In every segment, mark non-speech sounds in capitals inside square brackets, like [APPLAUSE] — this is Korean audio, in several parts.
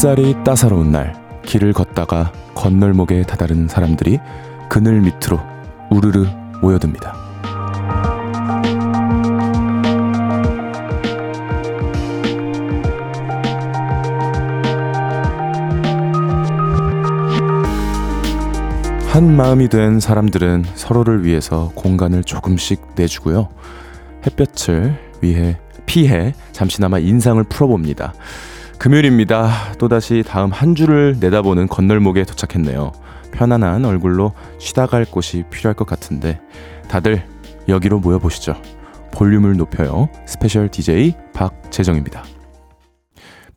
햇살이 따사로운 날 길을 걷다가 건널목에 다다른 사람들이 그늘 밑으로 우르르 모여듭니다. 한 마음이 된 사람들은 서로를 위해서 공간을 조금씩 내주고요. 햇볕을 위해 피해 잠시나마 인상을 풀어봅니다. 금요일입니다. 또다시 다음 한 주를 내다보는 건널목에 도착했네요. 편안한 얼굴로 쉬다 갈 곳이 필요할 것 같은데 다들 여기로 모여보시죠. 볼륨을 높여요. 스페셜 DJ 박재정입니다.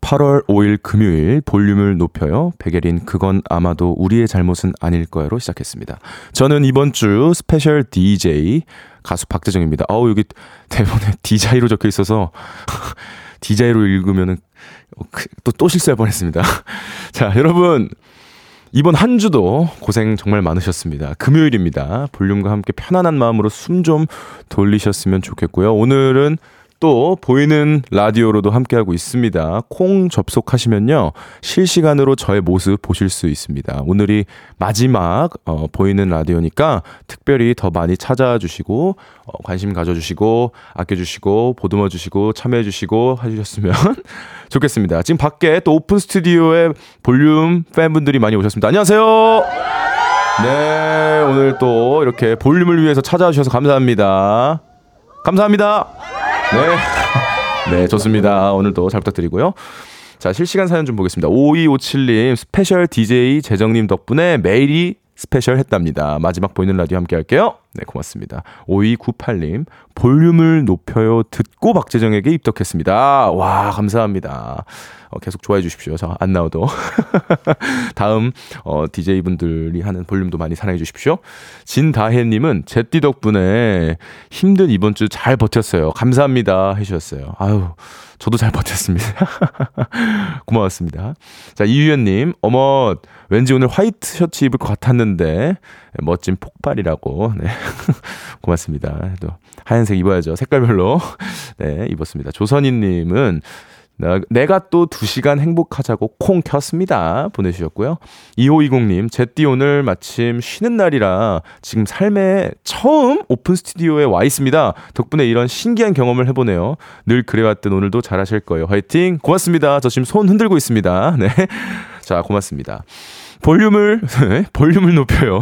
8월 5일 금요일 볼륨을 높여요. 백예린 그건 아마도 우리의 잘못은 아닐 거야로 시작했습니다. 저는 이번 주 스페셜 DJ 가수 박재정입니다. 아우 여기 대본에 [LAUGHS] 디자이로 적혀 있어서 [LAUGHS] 디자이로 읽으면은 또또 또 실수할 뻔했습니다. [LAUGHS] 자 여러분 이번 한 주도 고생 정말 많으셨습니다. 금요일입니다. 볼륨과 함께 편안한 마음으로 숨 좀 돌리셨으면 좋겠고요. 오늘은 또 보이는 라디오로도 함께하고 있습니다. 콩 접속하시면요. 실시간으로 저의 모습 보실 수 있습니다. 오늘이 마지막 어, 보이는 라디오니까 특별히 더 많이 찾아와 주시고 어, 관심 가져 주시고 아껴 주시고 보듬어 주시고 참여해 주시고 해 주셨으면 [LAUGHS] 좋겠습니다. 지금 밖에 또 오픈 스튜디오에 볼륨 팬분들이 많이 오셨습니다. 안녕하세요. 네, 오늘 또 이렇게 볼륨을 위해서 찾아와 주셔서 감사합니다. 감사합니다. 네. [LAUGHS] 네, 좋습니다. 오늘도 잘 부탁드리고요. 자, 실시간 사연 좀 보겠습니다. 5257님, 스페셜 DJ 재정님 덕분에 매일이 스페셜 했답니다. 마지막 보이는 라디오 함께 할게요. 네, 고맙습니다. 5298님, 볼륨을 높여요. 듣고 박재정에게 입덕했습니다. 와, 감사합니다. 어, 계속 좋아해 주십시오. 저 안 나오도. [LAUGHS] 다음, 어, DJ분들이 하는 볼륨도 많이 사랑해 주십시오. 진다혜님은 제띠 덕분에 힘든 이번 주 잘 버텼어요. 감사합니다. 해주셨어요. 아유, 저도 잘 버텼습니다. [LAUGHS] 고마웠습니다. 자, 이유연님, 어머, 왠지 오늘 화이트 셔츠 입을 것 같았는데, 멋진 폭발이라고. 네. [LAUGHS] 고맙습니다. 또, 하얀색 입어야죠. 색깔별로. 네, 입었습니다. 조선희님은, 내가 또 2시간 행복하자고 콩 켰습니다. 보내주셨고요. 2520님, 제띠 오늘 마침 쉬는 날이라 지금 삶에 처음 오픈 스튜디오에 와 있습니다. 덕분에 이런 신기한 경험을 해보네요. 늘 그래왔던 오늘도 잘하실 거예요. 화이팅! 고맙습니다. 저 지금 손 흔들고 있습니다. 네. [LAUGHS] 자, 고맙습니다. 볼륨을 [LAUGHS] 네, 볼륨을 높여요.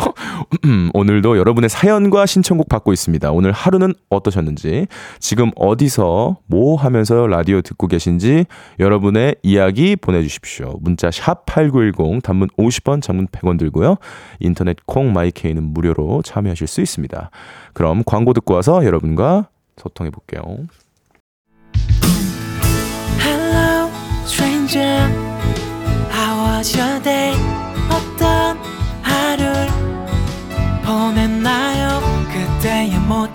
음, [LAUGHS] 오늘도 여러분의 사연과 신청곡 받고 있습니다. 오늘 하루는 어떠셨는지, 지금 어디서 뭐 하면서 라디오 듣고 계신지 여러분의 이야기 보내 주십시오. 문자 샵 #8910 단문 50원, 장문 100원 들고요. 인터넷 콩 마이케이는 무료로 참여하실 수 있습니다. 그럼 광고 듣고 와서 여러분과 소통해 볼게요. Hello,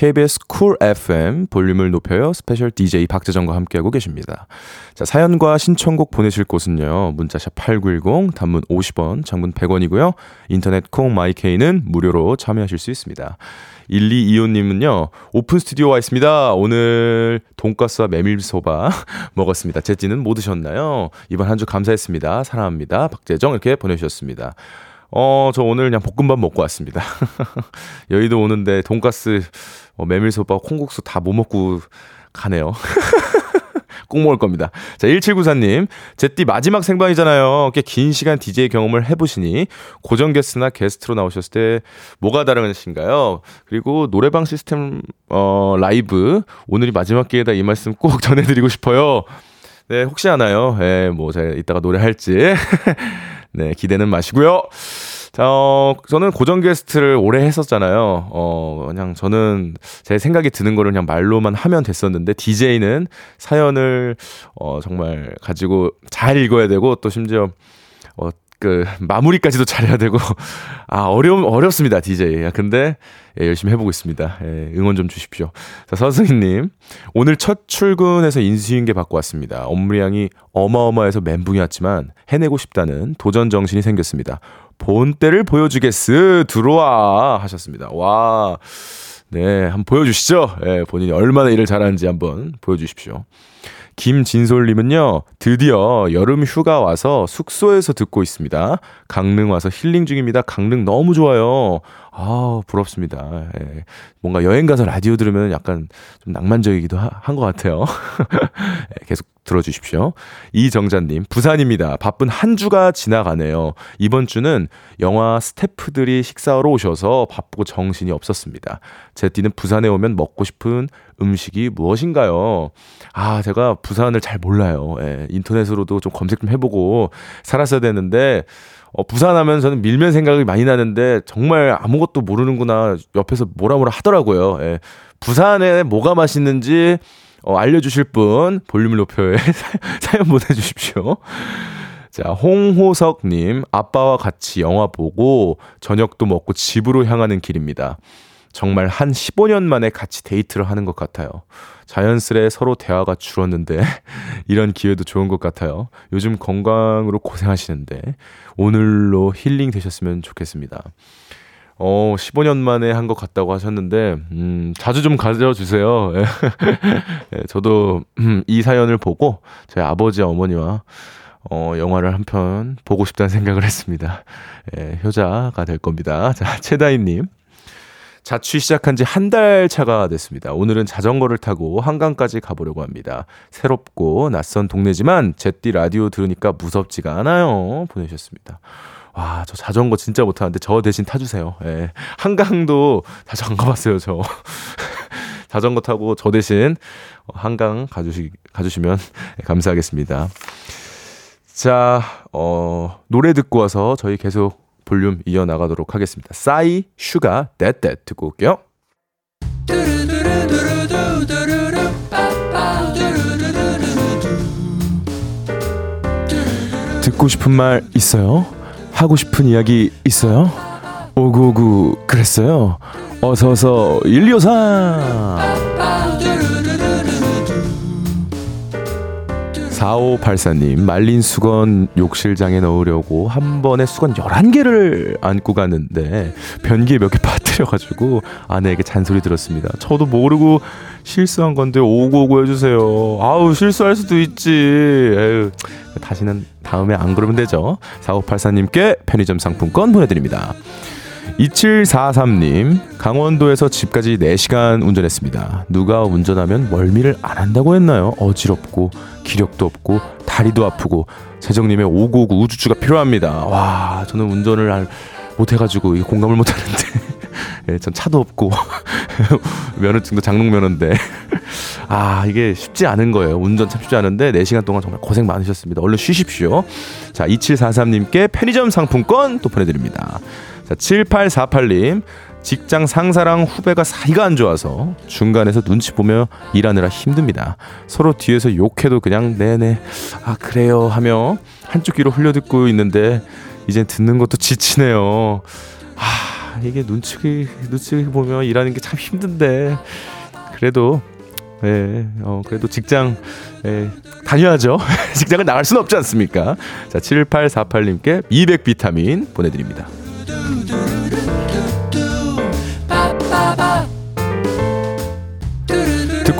KBS 쿨 FM 볼륨을 높여요. 스페셜 DJ 박재정과 함께하고 계십니다. 자, 사연과 신청곡 보내실 곳은요. 문자샵 8910, 단문 50원, 장문 100원이고요. 인터넷 콩 마이케이는 무료로 참여하실 수 있습니다. 1225님은요, 오픈 스튜디오 와 있습니다. 오늘 돈가스와 메밀소바 [LAUGHS] 먹었습니다. 제띠는 뭐 드셨나요? 이번 한 주 감사했습니다. 사랑합니다. 박재정 이렇게 보내주셨습니다. 어, 저 오늘 그냥 볶음밥 먹고 왔습니다. [LAUGHS] 여의도 오는데 돈가스, 어, 메밀소바, 콩국수 다 못 먹고 가네요. [LAUGHS] 꼭 먹을 겁니다. 자, 1794님. 제띠 마지막 생방이잖아요. 꽤 긴 시간 DJ 경험을 해보시니 고정 게스트나 게스트로 나오셨을 때 뭐가 다른신가요? 그리고 노래방 시스템, 어, 라이브. 오늘이 마지막 기회다 이 말씀 꼭 전해드리고 싶어요. 네, 혹시 하나요? 예, 네, 뭐, 제가 이따가 노래할지. [LAUGHS] 네, 기대는 마시고요. 자, 어, 저는 고정 게스트를 오래 했었잖아요. 어, 그냥 저는 제 생각이 드는 거를 그냥 말로만 하면 됐었는데, DJ는 사연을, 어, 정말 가지고 잘 읽어야 되고, 또 심지어, 어, 그 마무리까지도 잘해야 되고 [LAUGHS] 아 어려움 어렵습니다 DJ. 근데 예, 열심히 해보고 있습니다. 예, 응원 좀 주십시오. 자 서승희님 오늘 첫 출근해서 인수인계 받고 왔습니다. 업무량이 어마어마해서 멘붕이 왔지만 해내고 싶다는 도전 정신이 생겼습니다. 본때를 보여주겠스 들어와 하셨습니다. 와. 네, 한번 보여주시죠. 예, 본인이 얼마나 일을 잘하는지 한번 보여주십시오. 김진솔님은요, 드디어 여름 휴가 와서 숙소에서 듣고 있습니다. 강릉 와서 힐링 중입니다. 강릉 너무 좋아요. 아 부럽습니다. 예. 뭔가 여행 가서 라디오 들으면 약간 좀 낭만적이기도 한 것 같아요. [LAUGHS] 예, 계속 들어주십시오. 이정자님, 부산입니다. 바쁜 한 주가 지나가네요. 이번 주는 영화 스태프들이 식사하러 오셔서 바쁘고 정신이 없었습니다. 제띠는 부산에 오면 먹고 싶은 음식이 무엇인가요? 아, 제가 부산을 잘 몰라요. 예, 인터넷으로도 좀 검색 좀 해보고 살았어야 되는데, 어, 부산 하면 저는 밀면 생각이 많이 나는데 정말 아무것도 모르는구나 옆에서 뭐라 뭐라 하더라고요. 예. 부산에 뭐가 맛있는지 어, 알려주실 분 볼륨을 높여에 [LAUGHS] 사연 보내주십시오. 자, 홍호석님, 아빠와 같이 영화 보고 저녁도 먹고 집으로 향하는 길입니다. 정말 한 15년 만에 같이 데이트를 하는 것 같아요. 자연스레 서로 대화가 줄었는데 [LAUGHS] 이런 기회도 좋은 것 같아요. 요즘 건강으로 고생하시는데 오늘로 힐링 되셨으면 좋겠습니다. 어, 15년 만에 한 것 같다고 하셨는데, 음, 자주 좀 가져주세요. [LAUGHS] 예, 예 저도, 음, 이 사연을 보고, 저희 아버지, 어머니와, 어, 영화를 한 편 보고 싶다는 생각을 했습니다. 예, 효자가 될 겁니다. 자, 최다희님. 자취 시작한 지 한 달 차가 됐습니다. 오늘은 자전거를 타고 한강까지 가보려고 합니다. 새롭고 낯선 동네지만 제띠 라디오 들으니까 무섭지가 않아요. 보내주셨습니다. 와, 저 자전거 진짜 못하는데 저 대신 타주세요. 예. 한강도 자전거 가봤어요, 저. [LAUGHS] 자전거 타고 저 대신 한강 가주시, 가주시면 감사하겠습니다. 자, 어, 노래 듣고 와서 저희 계속 볼륨 이어나가도록 하겠습니다. 싸이, 슈가, That That 듣고 올게요. 듣고 싶은 말 있어요? 하고 싶은 이야기 있어요? 오구오구 그랬어요? 어서어서 1253 4584님, 말린 수건 욕실장에 넣으려고 한 번에 수건 11개를 안고 가는데 변기에 몇 개 [LAUGHS] 빠뜨려가지고 아내에게 잔소리 들었습니다. 저도 모르고 실수한 건데 오고오고 해주세요. 아우, 실수할 수도 있지. 에휴, 다시는 다음에 안 그러면 되죠. 4584님께 편의점 상품권 보내드립니다. 2743님, 강원도에서 집까지 4시간 운전했습니다. 누가 운전하면 멀미를 안 한다고 했나요? 어지럽고, 기력도 없고, 다리도 아프고, 재정님의 599 우주주가 필요합니다. 와, 저는 운전을 못해가지고, 공감을 못하는데. [LAUGHS] 예, 전 차도 없고, [LAUGHS] 면허증도 장롱 면허인데. [LAUGHS] 아, 이게 쉽지 않은 거예요. 운전 참 쉽지 않은데, 4시간 동안 정말 고생 많으셨습니다. 얼른 쉬십시오. 자, 2743님께 편의점 상품권 또 보내드립니다. 자, 7848님. 직장 상사랑 후배가 사이가 안 좋아서 중간에서 눈치 보며 일하느라 힘듭니다. 서로 뒤에서 욕해도 그냥 네네 아 그래요 하며 한쪽 귀로 흘려듣고 있는데 이젠 듣는 것도 지치네요. 아 이게 눈치 눈치 보며 일하는 게 참 힘든데 그래도 예, 어, 그래도 직장, 예, 다녀야죠. [LAUGHS] 직장을 나갈 수는 없지 않습니까? 자, 7848님께 200 비타민 보내드립니다.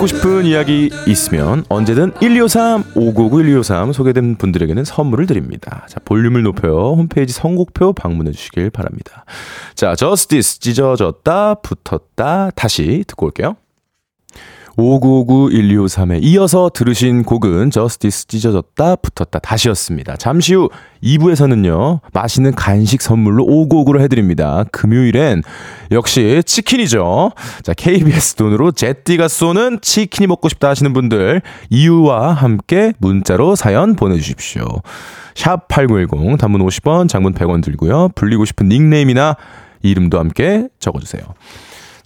듣고 싶은 이야기 있으면 언제든 1253 599 1253 소개된 분들에게는 선물을 드립니다. 자, 볼륨을 높여요. 홈페이지 선곡표 방문해 주시길 바랍니다. 자, 저스티스 찢어졌다 붙었다 다시 듣고 올게요. 5959-1253에 이어서 들으신 곡은 저스티스 찢어졌다 붙었다 다시였습니다. 잠시 후 2부에서는요, 맛있는 간식 선물로 5959를 해드립니다. 금요일엔 역시 치킨이죠. 자, KBS 돈으로 제띠가 쏘는 치킨이 먹고 싶다 하시는 분들, 이유와 함께 문자로 사연 보내주십시오. 샵 8910, 단문 50원, 장문 100원 들고요. 불리고 싶은 닉네임이나 이름도 함께 적어주세요.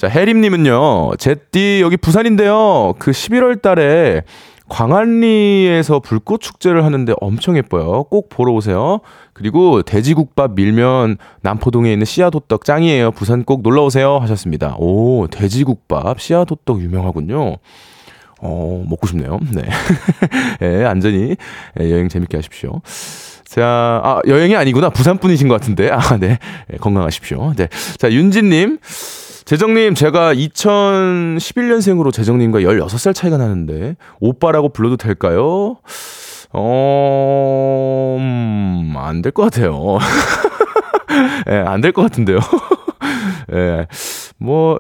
자, 해림님은요, 제띠 여기 부산인데요. 그 11월 달에 광안리에서 불꽃 축제를 하는데 엄청 예뻐요. 꼭 보러 오세요. 그리고 돼지국밥 밀면 남포동에 있는 씨앗호떡 짱이에요. 부산 꼭 놀러 오세요 하셨습니다. 오, 돼지국밥 씨앗호떡 유명하군요. 어, 먹고 싶네요. 네. [LAUGHS] 예, 안전히 예, 여행 재밌게 하십시오. 자, 아, 여행이 아니구나. 부산 분이신 것 같은데. 아, 네. 예, 건강하십시오. 네. 자, 윤진님. 재정님, 제가 2011년생으로 재정님과 16살 차이가 나는데, 오빠라고 불러도 될까요? 어, 음, 안될 것 같아요. [LAUGHS] 예, 안될 것 같은데요. [LAUGHS] 예, 뭐,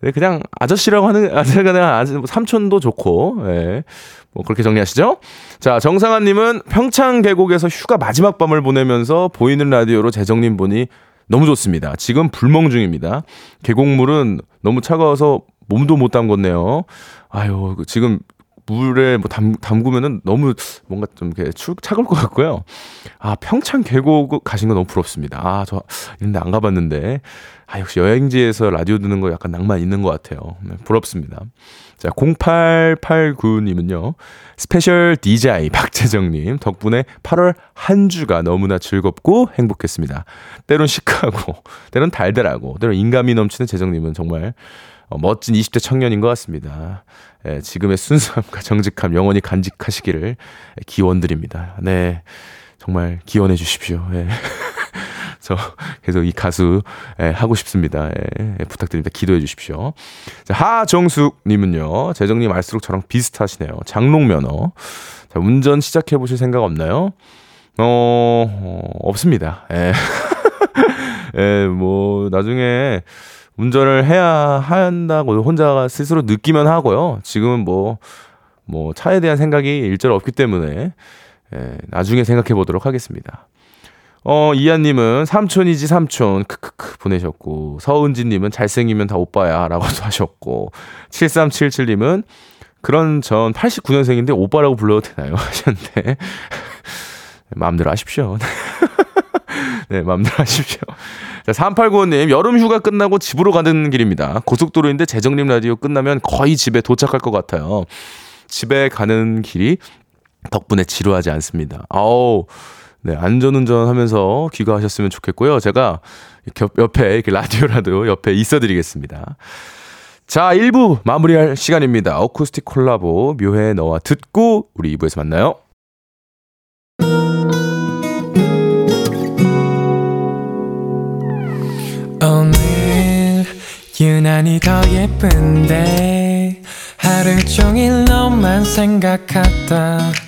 네, 그냥 아저씨라고 하는, 아, 제가 그냥 아저, 뭐 삼촌도 좋고, 예. 뭐 그렇게 정리하시죠? 자, 정상아님은 평창 계곡에서 휴가 마지막 밤을 보내면서 보이는 라디오로 재정님 보니 너무 좋습니다. 지금 불멍 중입니다. 계곡물은 너무 차가워서 몸도 못 담궜네요. 아유, 그 지금 물에 뭐 담, 담그면은 너무 뭔가 좀 이렇게 추, 차가울 것 같고요. 아, 평창 계곡 가신 거 너무 부럽습니다. 아, 저 이런데 안 가봤는데. 아, 역시 여행지에서 라디오 듣는 거 약간 낭만 있는 것 같아요. 네, 부럽습니다. 자, 0889님은요. 스페셜 DJ 박재정님 덕분에 8월 한 주가 너무나 즐겁고 행복했습니다. 때론 시크하고, [LAUGHS] 때론 달달하고, 때론 인간미 넘치는 재정님은 정말 어, 멋진 20대 청년인 것 같습니다. 예, 지금의 순수함과 정직함 영원히 간직하시기를 기원드립니다. 네. 정말 기원해 주십시오. 예. [LAUGHS] 저 [LAUGHS] 계속 이 가수 예, 하고 싶습니다. 예, 예, 부탁드립니다. 기도해 주십시오. 자, 하정숙님은요. 재정님 알수록 저랑 비슷하시네요. 장롱 면허. 자, 운전 시작해 보실 생각 없나요? 어, 어 없습니다. 예. [LAUGHS] 예, 뭐 나중에 운전을 해야 한다고 혼자 스스로 느끼면 하고요. 지금은 뭐, 뭐, 차에 대한 생각이 일절 없기 때문에, 예, 나중에 생각해 보도록 하겠습니다. 어, 이한님은 삼촌이지 삼촌 크크크 보내셨고 서은지님은 잘생기면 다 오빠야 라고도 [LAUGHS] 하셨고 7377님은 그런 전 89년생인데 오빠라고 불러도 되나요 [LAUGHS] 하셨는데 [LAUGHS] 마음대로 하십시오. 네, 마음대로 하십시오. 자, 3895님, 여름 휴가 끝나고 집으로 가는 길입니다. 고속도로인데 재정님 라디오 끝나면 거의 집에 도착할 것 같아요. 집에 가는 길이 덕분에 지루하지 않습니다. 아우, 네, 안전운전 하면서 귀가하셨으면 좋겠고요. 제가 옆에 이렇게 라디오라도 옆에 있어 드리겠습니다. 자, 1부 마무리할 시간입니다. 어쿠스틱 콜라보 묘해 너와 듣고 우리 2부에서 만나요. 오늘 유난히 더 예쁜데 하루 종일 너만 생각하다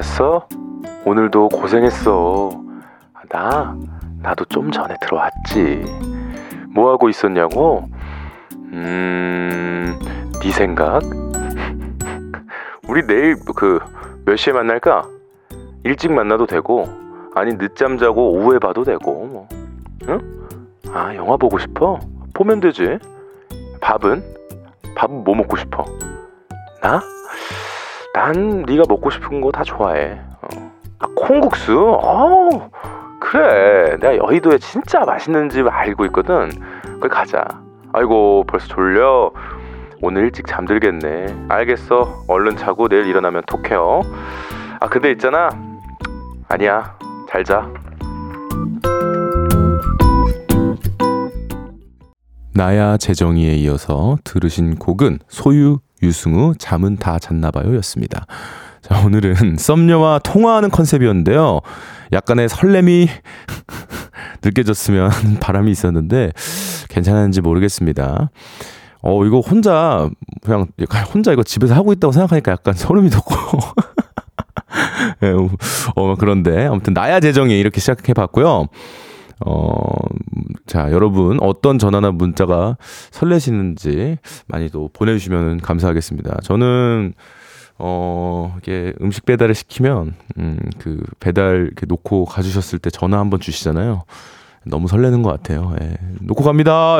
들어갔어? 오늘도 고생했어. 나, 나도 좀 전에 들어왔지. 뭐 하고 있었냐고? 음, 네 생각? [LAUGHS] 우리 내일 그 몇 시에 만날까? 일찍 만나도 되고, 아니 늦잠 자고 오후에 봐도 되고, 뭐. 응? 아 영화 보고 싶어? 보면 되지. 밥은? 밥은 뭐 먹고 싶어? 나? 난 네가 먹고 싶은 거 다 좋아해. 어. 아 콩국수? 어 그래. 내가 여의도에 진짜 맛있는 집 알고 있거든. 거기 가자. 아이고 벌써 졸려 오늘 일찍 잠들겠네 알겠어 얼른 자고 내일 일어나면 톡해요 아 근데 있잖아 아니야 잘 자 나야 재정이에 이어서 들으신 곡은 소유 유승우 잠은 다 잤나봐요 였습니다. 자, 오늘은 [LAUGHS] 썸녀와 통화하는 컨셉이었는데요. 약간의 설렘이 [LAUGHS] 느껴졌으면 [LAUGHS] 바람이 있었는데 괜찮았는지 모르겠습니다. 어, 이거 혼자, 그냥, 혼자 이거 집에서 하고 있다고 생각하니까 약간 소름이 돋고. 예, 어, 그런데. 아무튼, 나야 재정이 이렇게 시작해 봤고요. 어, 자, 여러분, 어떤 전화나 문자가 설레시는지 많이 또 보내주시면 감사하겠습니다. 저는, 어, 이게 음식 배달을 시키면, 음, 그 배달 이렇게 놓고 가주셨을 때 전화 한번 주시잖아요. 너무 설레는 것 같아요. 예. 놓고 갑니다.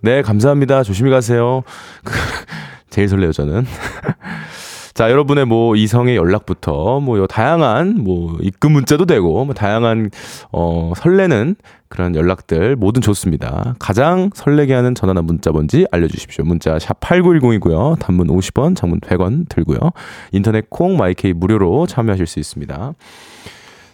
네, 감사합니다. 조심히 가세요. [LAUGHS] 제일 설레요, 저는. [LAUGHS] 자, 여러분의 뭐 이성의 연락부터 뭐 다양한 뭐 입금 문자도 되고 뭐 다양한 어 설레는 그런 연락들 뭐든 좋습니다. 가장 설레게 하는 전화나 문자 뭔지 알려주십시오. 문자 샵 8910이고요. 단문 50원, 장문 100원 들고요. 인터넷 콩, 마이케이 무료로 참여하실 수 있습니다.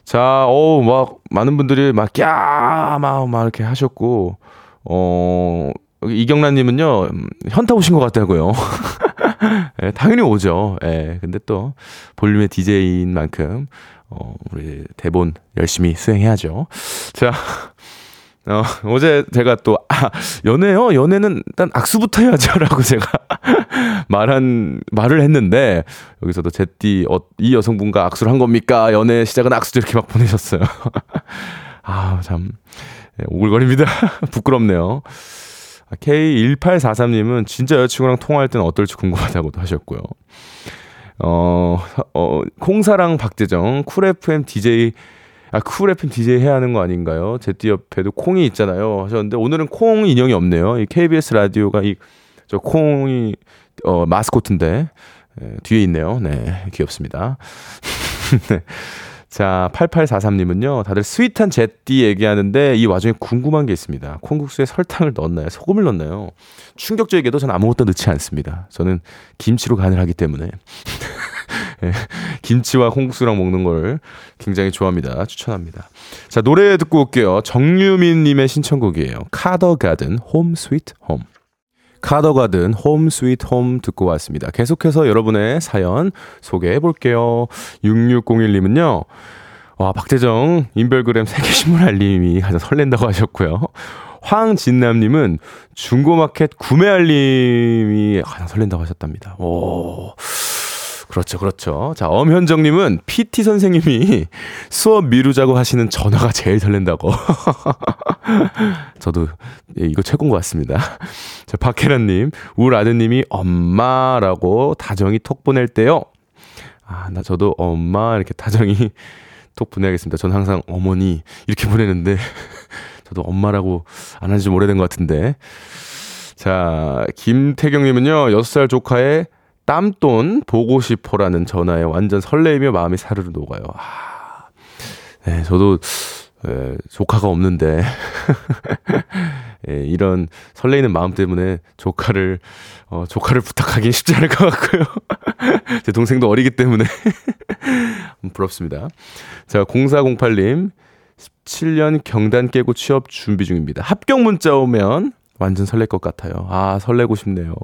자, 어우, 막, 많은 분들이 막, 야! 막, 막 이렇게 하셨고, 어, 이경란님은요, 음, 현타 오신 것 같다고요. [LAUGHS] 예, 당연히 오죠. 예, 근데 또 볼륨의 DJ인 만큼, 어, 우리 대본 열심히 수행해야죠. 자, [LAUGHS] 어, 어제 제가 또, 아, 연애요? 연애는 일단 악수부터 해야죠. [LAUGHS] 라고 제가 말한, 말을 했는데, 여기서도 제띠, 어, 이 여성분과 악수를 한 겁니까? 연애 시작은 악수죠. 이렇게 막 보내셨어요. 아, 참, 예, 오글거립니다. 부끄럽네요. K1843님은 진짜 여자친구랑 통화할 때는 어떨지 궁금하다고도 하셨고요. 어, 어, 콩사랑 박재정, 쿨 FM DJ, 아, 쿨 FM DJ 해야 하는 거 아닌가요? 제띠 옆에도 콩이 있잖아요. 하셨는데, 오늘은 콩 인형이 없네요. 이 KBS 라디오가 이, 저 콩이, 어, 마스코트인데, 에, 뒤에 있네요. 네, 귀엽습니다. [LAUGHS] 네. 자, 8843님은요, 다들 스윗한 제띠 얘기하는데 이 와중에 궁금한 게 있습니다. 콩국수에 설탕을 넣었나요? 소금을 넣었나요? 충격적이게도 저는 아무것도 넣지 않습니다. 저는 김치로 간을 하기 때문에. [LAUGHS] 예, 김치와 콩국수랑 먹는 걸 굉장히 좋아합니다. 추천합니다. 자, 노래 듣고 올게요. 정유민님의 신청곡이에요. 카더 가든 홈 스위트 홈. 카더가든 홈 스위트 홈 듣고 왔습니다. 계속해서 여러분의 사연 소개해 볼게요. 6601님은요. 와, 박재정 인별그램 세계신문 알림이 가장 설렌다고 하셨고요. 황진남님은 중고마켓 구매 알림이 가장 설렌다고 하셨답니다. 오. 그렇죠, 그렇죠. 자, 엄현정님은 PT 선생님이 [LAUGHS] 수업 미루자고 하시는 전화가 제일 설렌다고. [LAUGHS] 저도 예, 이거 최고인 것 같습니다. 자, 박혜란님, 우리 아드님이 엄마라고 다정이 톡 보낼 때요. 아, 나 저도 엄마 이렇게 다정이 [LAUGHS] 톡 보내야겠습니다. 저는 항상 어머니 이렇게 보내는데 저도 엄마라고 안 한 지 좀 오래된 것 같은데. 자, 김태경님은요, 6살 조카의 땀돈 보고 싶어라는 전화에 완전 설레이며 마음이 사르르 녹아요. 아, 네, 저도 에, 조카가 없는데 [LAUGHS] 예, 이런 설레이는 마음 때문에 조카를 어, 조카를 부탁하기 쉽지 않을 것 같고요. [LAUGHS] 제 동생도 어리기 때문에 [LAUGHS] 부럽습니다. 자, 0408님 17년 경단 깨고 취업 준비 중입니다. 합격 문자 오면 완전 설렐 것 같아요. 아, 설레고 싶네요.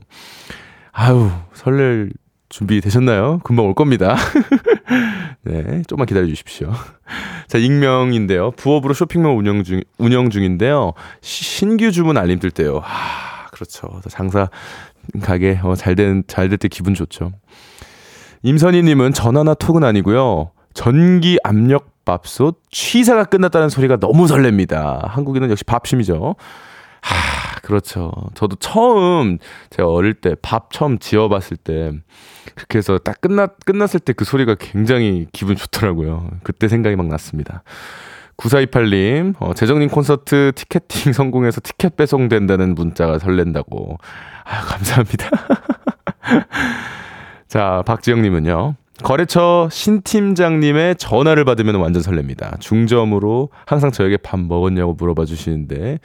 아유, 설렐 준비 되셨나요? 금방 올 겁니다. [LAUGHS] 네, 조금만 기다려 주십시오. 자, 익명인데요. 부업으로 쇼핑몰 운영 중, 운영 중인데요. 신규 주문 알림 뜰 때요. 아, 그렇죠. 장사 가게, 어, 잘 된, 잘 될 때 기분 좋죠. 임선희님은 전화나 톡은 아니고요. 전기 압력 밥솥 취사가 끝났다는 소리가 너무 설렙니다. 한국인은 역시 밥심이죠. 하, 그렇죠. 저도 처음 제가 어릴 때 밥 처음 지어봤을 때 그렇게 해서 딱 끝났 끝났을 때 그 소리가 굉장히 기분 좋더라고요. 그때 생각이 막 났습니다. 9428님, 어, 재정님 콘서트 티켓팅 [LAUGHS] 성공해서 티켓 배송된다는 문자가 설렌다고. 아 감사합니다. [LAUGHS] 자, 박지영님은요. 거래처 신 팀장님의 전화를 받으면 완전 설렙니다. 중점으로 항상 저에게 밥 먹었냐고 물어봐 주시는데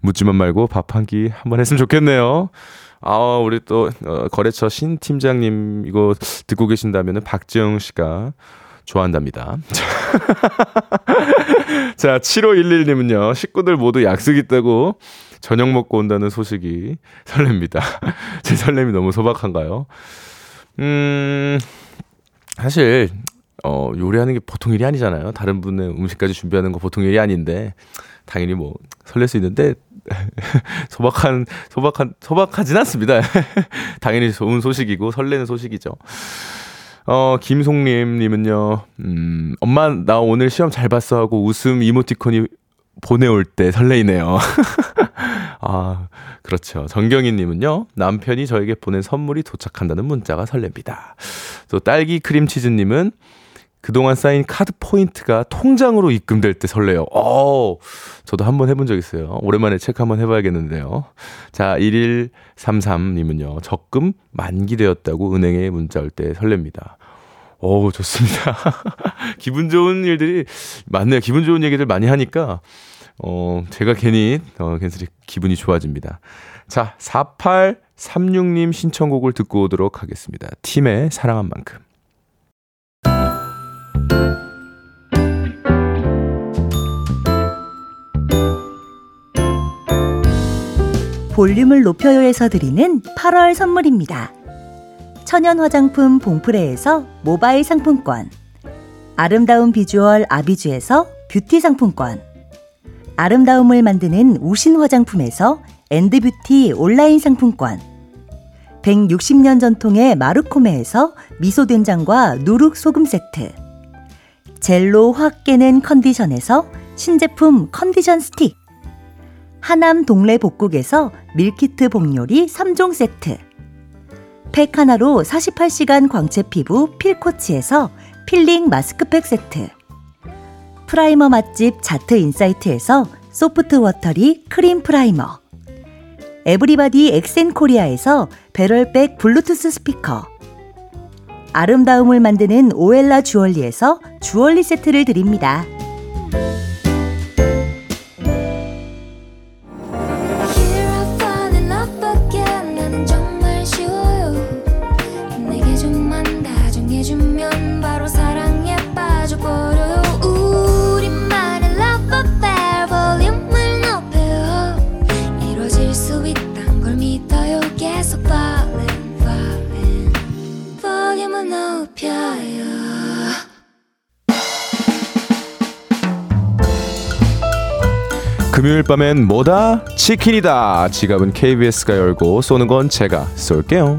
묻지만 말고 밥 한 끼 한번 했으면 좋겠네요. 아, 우리 또 어, 거래처 신 팀장님 이거 듣고 계신다면은 박지영 씨가 좋아한답니다. [LAUGHS] 자, 7511님은요, 식구들 모두 약속 있다고 저녁 먹고 온다는 소식이 설렙니다. [LAUGHS] 제 설렘이 너무 소박한가요? 음, 사실, 어, 요리하는 게 보통 일이 아니잖아요. 다른 분의 음식까지 준비하는 거 보통 일이 아닌데, 당연히 뭐, 설렐 수 있는데, [LAUGHS] 소박한, 소박한, 소박하진 않습니다. [LAUGHS] 당연히 좋은 소식이고, 설레는 소식이죠. 어, 김송님님은요, 음, 엄마, 나 오늘 시험 잘 봤어 하고 웃음 이모티콘이 보내올 때 설레이네요. [LAUGHS] 아, 그렇죠. 정경희님은요, 남편이 저에게 보낸 선물이 도착한다는 문자가 설렙니다. 또 딸기 크림치즈님은 그동안 쌓인 카드 포인트가 통장으로 입금될 때 설레요. 어, 저도 한번 해본 적 있어요. 오랜만에 체크 한번 해봐야겠는데요. 자, 1133님은요, 적금 만기되었다고 은행에 문자 올 때 설렙니다. 오, 좋습니다. [LAUGHS] 기분 좋은 일들이 많네요. 기분 좋은 얘기들 많이 하니까, 어, 제가 괜히, 어, 괜스레 기분이 좋아집니다. 자, 4836님 신청곡을 듣고 오도록 하겠습니다. 팀의 사랑한 만큼. 볼륨을 높여요에서 드리는 8월 선물입니다. 천연 화장품 봉프레에서 모바일 상품권 아름다운 비주얼 아비주에서 뷰티 상품권 아름다움을 만드는 우신 화장품에서 엔드뷰티 온라인 상품권. 160년 전통의 마르코메에서 미소된장과 누룩소금 세트. 젤로 확 깨는 컨디션에서 신제품 컨디션 스틱. 하남 동래 복국에서 밀키트 복요리 3종 세트. 팩 하나로 48시간 광채 피부 필코치에서 필링 마스크팩 세트. 프라이머 맛집 자트 인사이트에서 소프트 워터리 크림 프라이머. 에브리바디 엑센 코리아에서 배럴백 블루투스 스피커. 아름다움을 만드는 오엘라 주얼리에서 주얼리 세트를 드립니다. 금요일 밤엔 뭐다? 치킨이다. 지갑은 KBS가 열고 쏘는 건 제가 쏠게요.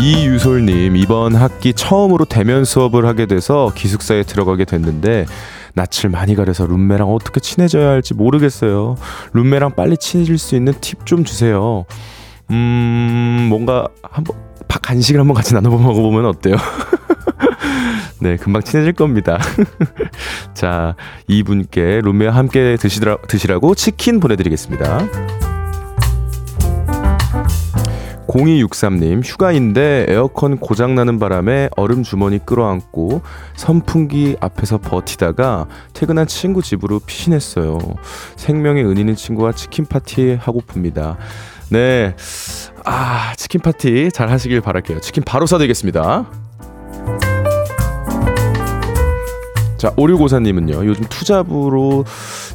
이유솔님 이번 학기 처음으로 대면 수업을 하게 돼서 기숙사에 들어가게 됐는데 낯을 많이 가려서 룸메랑 어떻게 친해져야 할지 모르겠어요. 룸메랑 빨리 친해질 수 있는 팁 좀 주세요. 음 뭔가 한번 간식을 한번 같이 나눠 먹어보면 어때요? [LAUGHS] 네, 금방 친해질 겁니다. [LAUGHS] 자, 이분께 룸메와 함께 드시라, 드시라고 치킨 보내드리겠습니다. 0263님, 휴가인데 에어컨 고장나는 바람에 얼음 주머니 끌어안고 선풍기 앞에서 버티다가 퇴근한 친구 집으로 피신했어요. 생명의 은인인 친구와 치킨 파티 하고픕니다. 네. 아, 치킨 파티 잘 하시길 바랄게요. 치킨 바로 사드리겠습니다. 자, 오류고사님은요, 요즘 투잡으로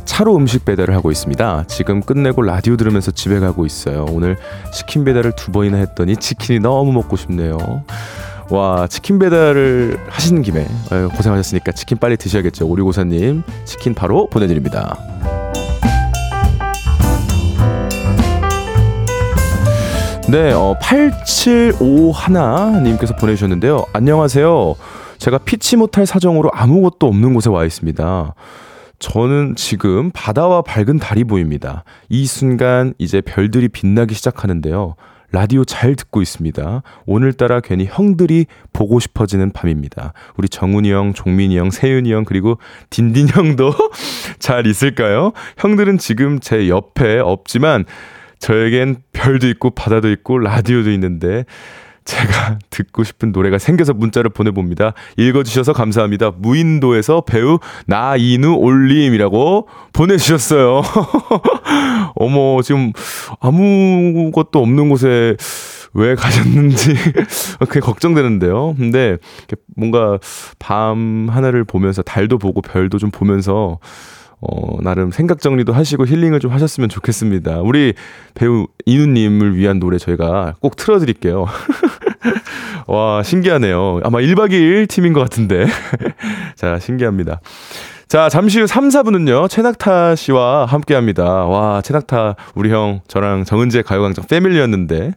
차로 음식 배달을 하고 있습니다. 지금 끝내고 라디오 들으면서 집에 가고 있어요. 오늘 치킨 배달을 두 번이나 했더니 치킨이 너무 먹고 싶네요. 와, 치킨 배달을 하시는 김에 고생하셨으니까 치킨 빨리 드셔야겠죠. 오류고사님, 치킨 바로 보내드립니다. 네, 어, 8751님께서 보내주셨는데요. 안녕하세요. 제가 피치 못할 사정으로 아무것도 없는 곳에 와 있습니다. 저는 지금 바다와 밝은 달이 보입니다. 이 순간 이제 별들이 빛나기 시작하는데요. 라디오 잘 듣고 있습니다. 오늘따라 괜히 형들이 보고 싶어지는 밤입니다. 우리 정훈이 형, 종민이 형, 세윤이 형, 그리고 딘딘 형도 [LAUGHS] 잘 있을까요? 형들은 지금 제 옆에 없지만 저에겐 별도 있고 바다도 있고 라디오도 있는데 제가 [LAUGHS] 듣고 싶은 노래가 생겨서 문자를 보내봅니다. 읽어주셔서 감사합니다. 무인도에서 배우 나이누 올림이라고 보내주셨어요. [LAUGHS] 어머, 지금 아무것도 없는 곳에 왜 가셨는지 [LAUGHS] 그게 걱정되는데요. 근데 뭔가 밤 하늘을 보면서 달도 보고 별도 좀 보면서 어, 나름 생각 정리도 하시고 힐링을 좀 하셨으면 좋겠습니다. 우리 배우 이누님을 위한 노래 저희가 꼭 틀어드릴게요. [LAUGHS] 와, 신기하네요. 아마 1박 2일 팀인 것 같은데. [LAUGHS] 자, 신기합니다. 자, 잠시 후 3, 4분은요, 최낙타 씨와 함께 합니다. 와, 최낙타, 우리 형, 저랑 정은재 가요광장 패밀리였는데,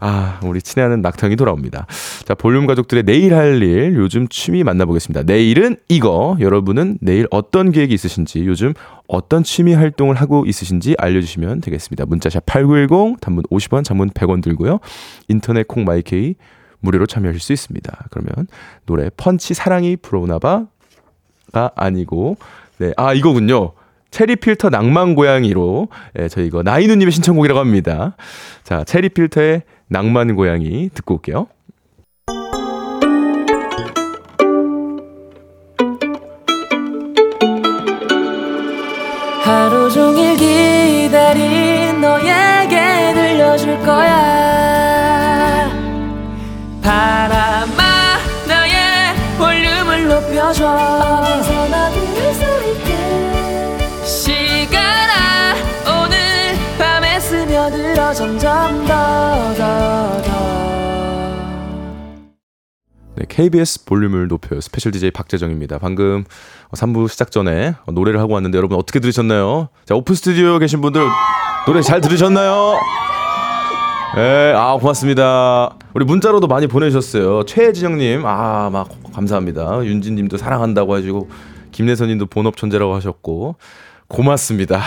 아, 우리 친애하는 낙탕이 돌아옵니다. 자, 볼륨 가족들의 내일 할 일, 요즘 취미 만나보겠습니다. 내일은 이거. 여러분은 내일 어떤 계획이 있으신지, 요즘 어떤 취미 활동을 하고 있으신지 알려주시면 되겠습니다. 문자샵 8910, 단문 50원, 장문 100원 들고요. 인터넷 콩 마이케이 무료로 참여하실 수 있습니다. 그러면 노래 펀치 사랑이 불어오나봐 가 아니고 네, 아 이거군요. 체리 필터 낭만 고양이로 예, 저희 이거 나이누님의 신청곡이라고 합니다. 자, 체리 필터의 낭만 고양이 듣고 올게요. 하루 종일 기다린 너에게 들려줄 거야 바람아 나의 볼륨을 높여줘 KBS 볼륨을 높여요. 스페셜 DJ 박재정입니다. 방금 3부 시작 전에 노래를 하고 왔는데 여러분 어떻게 들으셨나요? 자, 오픈 스튜디오 계신 분들 노래 잘 들으셨나요? 네, 아, 고맙습니다. 우리 문자로도 많이 보내주셨어요. 최진영님, 아, 막 감사합니다. 윤진님도 사랑한다고 하시고, 김내선님도 본업 천재라고 하셨고, 고맙습니다.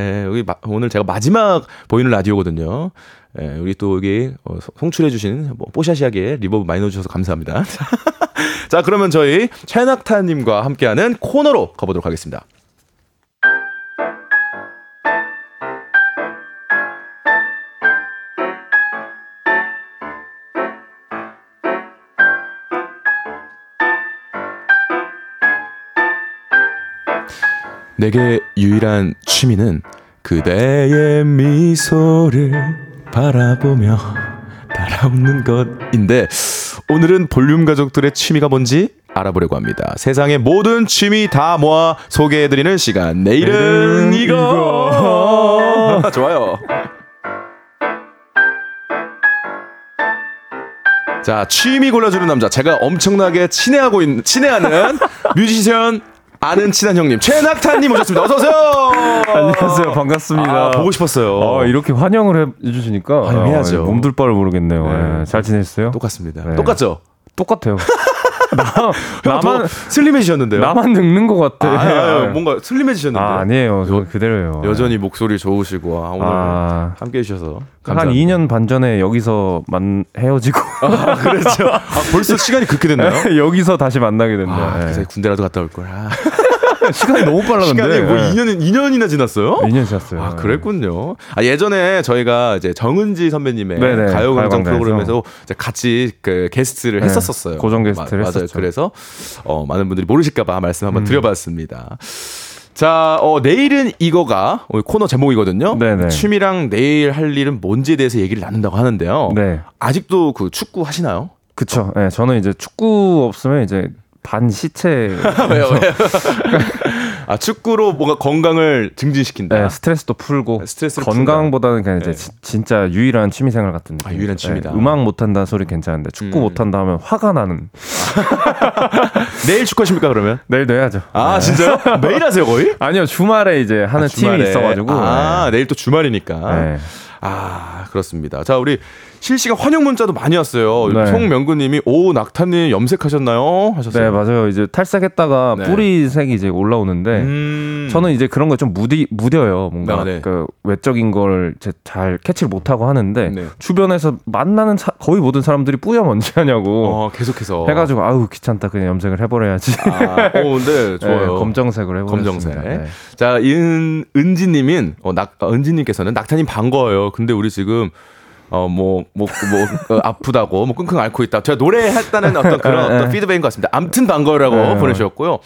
예, 여기 마, 오늘 제가 마지막 보이는 라디오거든요. 예, 우리 또 여기 어, 송출해주신 뭐 뽀샤시하게 reverb 많이 넣어주셔서 감사합니다. [LAUGHS] 자, 그러면 저희 최낙타님과 함께하는 코너로 가보도록 하겠습니다. 내게 유일한 취미는 그대의 미소를 바라보며 달아오는 것인데 오늘은 볼륨 가족들의 취미가 뭔지 알아보려고 합니다. 세상의 모든 취미 다 모아 소개해드리는 시간. 내일은 이거. [LAUGHS] 좋아요. 자, 취미 골라주는 남자. 제가 엄청나게 친애하고 있는, 친애하는 뮤지션 아는 친한 형님 최낙타님 오셨습니다. 어서 오세요. [LAUGHS] 안녕하세요. 반갑습니다. 아, 보고 싶었어요. 어, 이렇게 환영을 해주시니까 환영해야죠. 아, 몸둘 바를 모르겠네요. 네. 예, 잘 지냈어요? 똑같습니다. 네. 똑같죠? 똑같아요. 나, 나만 나만 슬림해지셨는데요. 나만 늙는 것 같아. 아, 아, 뭔가 슬림해지셨는데. 아, 아니에요. 저 그대로예요. 여전히 목소리 좋으시고 아, 오늘 아, 함께 해주셔서 한 감사합니다. 2년 반 전에 여기서 만 헤어지고 아, 그렇죠. 아, 벌써 시간이 그렇게 됐나요? [LAUGHS] 여기서 다시 만나게 됐네요. 아, 예. 그래서 군대라도 갔다 올 걸. 아, [LAUGHS] 시간이 너무 빨라 근데. 시간이 뭐 예. 2년 2년이나 지났어요? 2년 지났어요. 아, 그랬군요. 아, 예전에 저희가 이제 정은지 선배님의 네네, 가요광장 가요광장에서. 프로그램에서 이제 같이 그 게스트를 네, 했었었어요. 고정 게스트를 마- 맞아요. 했었죠. 그래서 어, 많은 분들이 모르실까봐 말씀 한번 음. 드려봤습니다. 자, 어, 내일은 이거가 코너 제목이거든요. 네네. 취미랑 내일 할 일은 뭔지에 대해서 얘기를 나눈다고 하는데요. 네. 아직도 그 축구 하시나요? 그쵸. 예, 저는 이제 축구 없으면 이제 반 시체. [LAUGHS] 왜요? 왜요? [LAUGHS] 아, 축구로 뭔가 건강을 증진시킨다. 네, 스트레스도 풀고 스트레스를 건강보다는 그냥 이제 네. 지- 진짜 유일한 취미 생활 같은 느낌. 아, 유일한 취미다. 음악 못 한다 소리 괜찮은데 축구 음. 못 한다 하면 화가 나는. [LAUGHS] 내일 축구하십니까 그러면? 내일도 해야죠. 아, 네. 진짜요? 매일 하세요, 거의? 아니요 주말에 이제 하는 아, 팀이 주말에. 있어가지고. 아, 내일 또 주말이니까. 네. 아, 그렇습니다. 자, 우리 실시간 환영 문자도 많이 왔어요. 네. 송명구님이 오 낙타님 염색하셨나요? 하셨어요. 네 맞아요. 이제 탈색했다가 네. 뿌리색이 이제 올라오는데 음. 저는 이제 그런 거 좀 무디 무뎌요. 뭔가 아, 네. 그 외적인 걸 잘 캐치를 못 하고 하는데 네. 주변에서 만나는 사- 거의 모든 사람들이 뿌여 먼지 하냐고 어, 계속해서 해가지고 아우 귀찮다 그냥 염색을 해버려야지. 아, 어, 근데 [LAUGHS] 좋아요. 네, 검정색으로 해버렸습니다. 검정색. 네. 자, 은, 은지님인, 어, 낙, 어, 은지님께서는 낙타님 반가워요. 근데 우리 지금, 어, 뭐, 뭐, 뭐, 어, 아프다고, 뭐, 끙끙 앓고 있다. 제가 노래했다는 어떤 그런 [LAUGHS] 네. 어떤 피드백인 것 같습니다. 암튼 반가워라고 네. 보내주셨고요.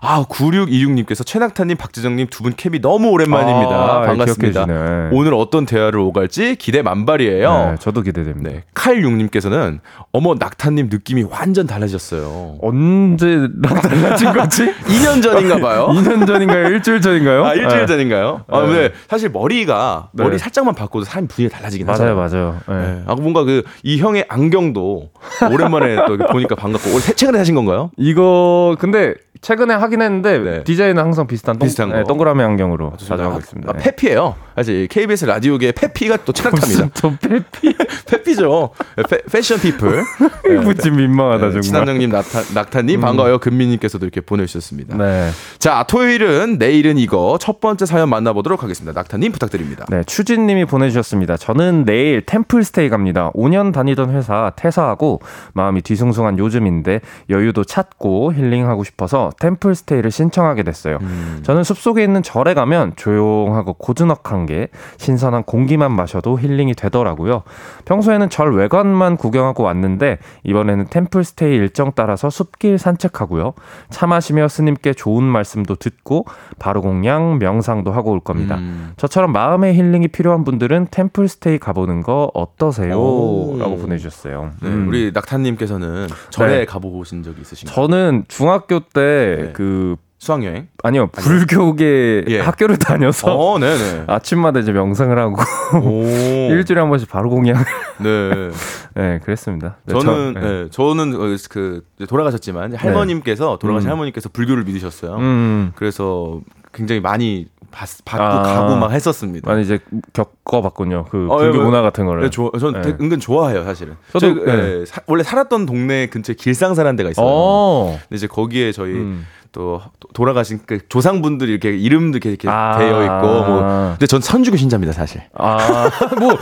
아, 9626님께서 최낙타님, 박지정님 두분 캠이 너무 오랜만입니다. 아, 반갑습니다. 기억해주네. 오늘 어떤 대화를 오갈지 기대 만발이에요. 네, 저도 기대됩니다. 네. 칼육님께서는 어머 낙타님 느낌이 완전 달라졌어요. 언제랑 달라진 거지? [LAUGHS] 2년 전인가 봐요. [LAUGHS] 2년 전인가요? 일주일 전인가요? 아 일주일 네. 전인가요? 아 네. 근데 사실 머리가 네. 머리 살짝만 바꿔도 사람 분위기가 달라지긴 맞아요, 하잖아요. 맞아요. 네. 네. 아 뭔가 그 이 형의 안경도 오랜만에 또 보니까 반갑고 최근에 하신 건가요? 이거 근데 최근에 하긴 했는데 네. 디자인은 항상 비슷한 동, 비슷한 거. 네, 동그라미 안경으로 자주 하고 있습니다. 아, 패피예요. 사실 KBS 라디오계 패피가 또 [LAUGHS] 최낙타입니다. 저 패피 [LAUGHS] 패피죠. 패, 패션 피플. [LAUGHS] 이거 좀 민망하다 정말. 친한정님, 낙타, 낙타님 반가워요. 금민님께서도 이렇게 보내주셨습니다. 네. 자, 토요일은 내일은 이거 첫 번째 사연 만나보도록 하겠습니다. 낙타님 부탁드립니다. 네, 추진님이 보내주셨습니다. 저는 내일 템플스테이 갑니다. 5년 다니던 회사 퇴사하고 마음이 뒤숭숭한 요즘인데 여유도 찾고 힐링하고 싶어서 템플스테이를 신청하게 됐어요. 저는 숲속에 있는 절에 가면 조용하고 고즈넉한 게 신선한 공기만 마셔도 힐링이 되더라고요. 평소에는 절 외관만 구경하고 왔는데 이번에는 템플스테이 일정 따라서 숲길 산책하고요. 차 마시며 스님께 좋은 말씀도 듣고 바로 공양 명상도 하고 올 겁니다. 음. 저처럼 마음의 힐링이 필요한 분들은 템플스테이 가보는 거 어떠세요? 오. 라고 보내주셨어요. 네, 음. 우리 낙타님께서는 절에 네. 가보신 적이 있으신가요? 저는 중학교 때 네. 그 수학여행? 아니요 불교계 예. 학교를 다녀서 어, 네네. 아침마다 이제 명상을 하고 오. [LAUGHS] 일주일에 한 번씩 바로 공양 [LAUGHS] 네. [LAUGHS] 네 그랬습니다. 네, 저는 저, 네. 네. 저는 어, 그 돌아가셨지만 할머님께서 돌아가신 음. 할머님께서 불교를 믿으셨어요. 음, 그래서 굉장히 많이 봤, 받고 아. 가고 막 했었습니다. 많이 이제 겪어봤군요. 그 어, 불교 예, 문화 같은 거를. 네, 좋아, 저는 네. 되게 은근 좋아해요, 사실은. 저도, 저, 네. 예, 사- 원래 살았던 동네 근처에 길상사라는 데가 있어요. 어. 근데 이제 거기에 저희 음. 또 도- 돌아가신 그 조상분들이 이렇게 이름도 이렇게, 이렇게 아. 되어 있고 뭐. 근데 전 선주교 신자입니다, 사실. 아, [LAUGHS] 뭐, 뭐,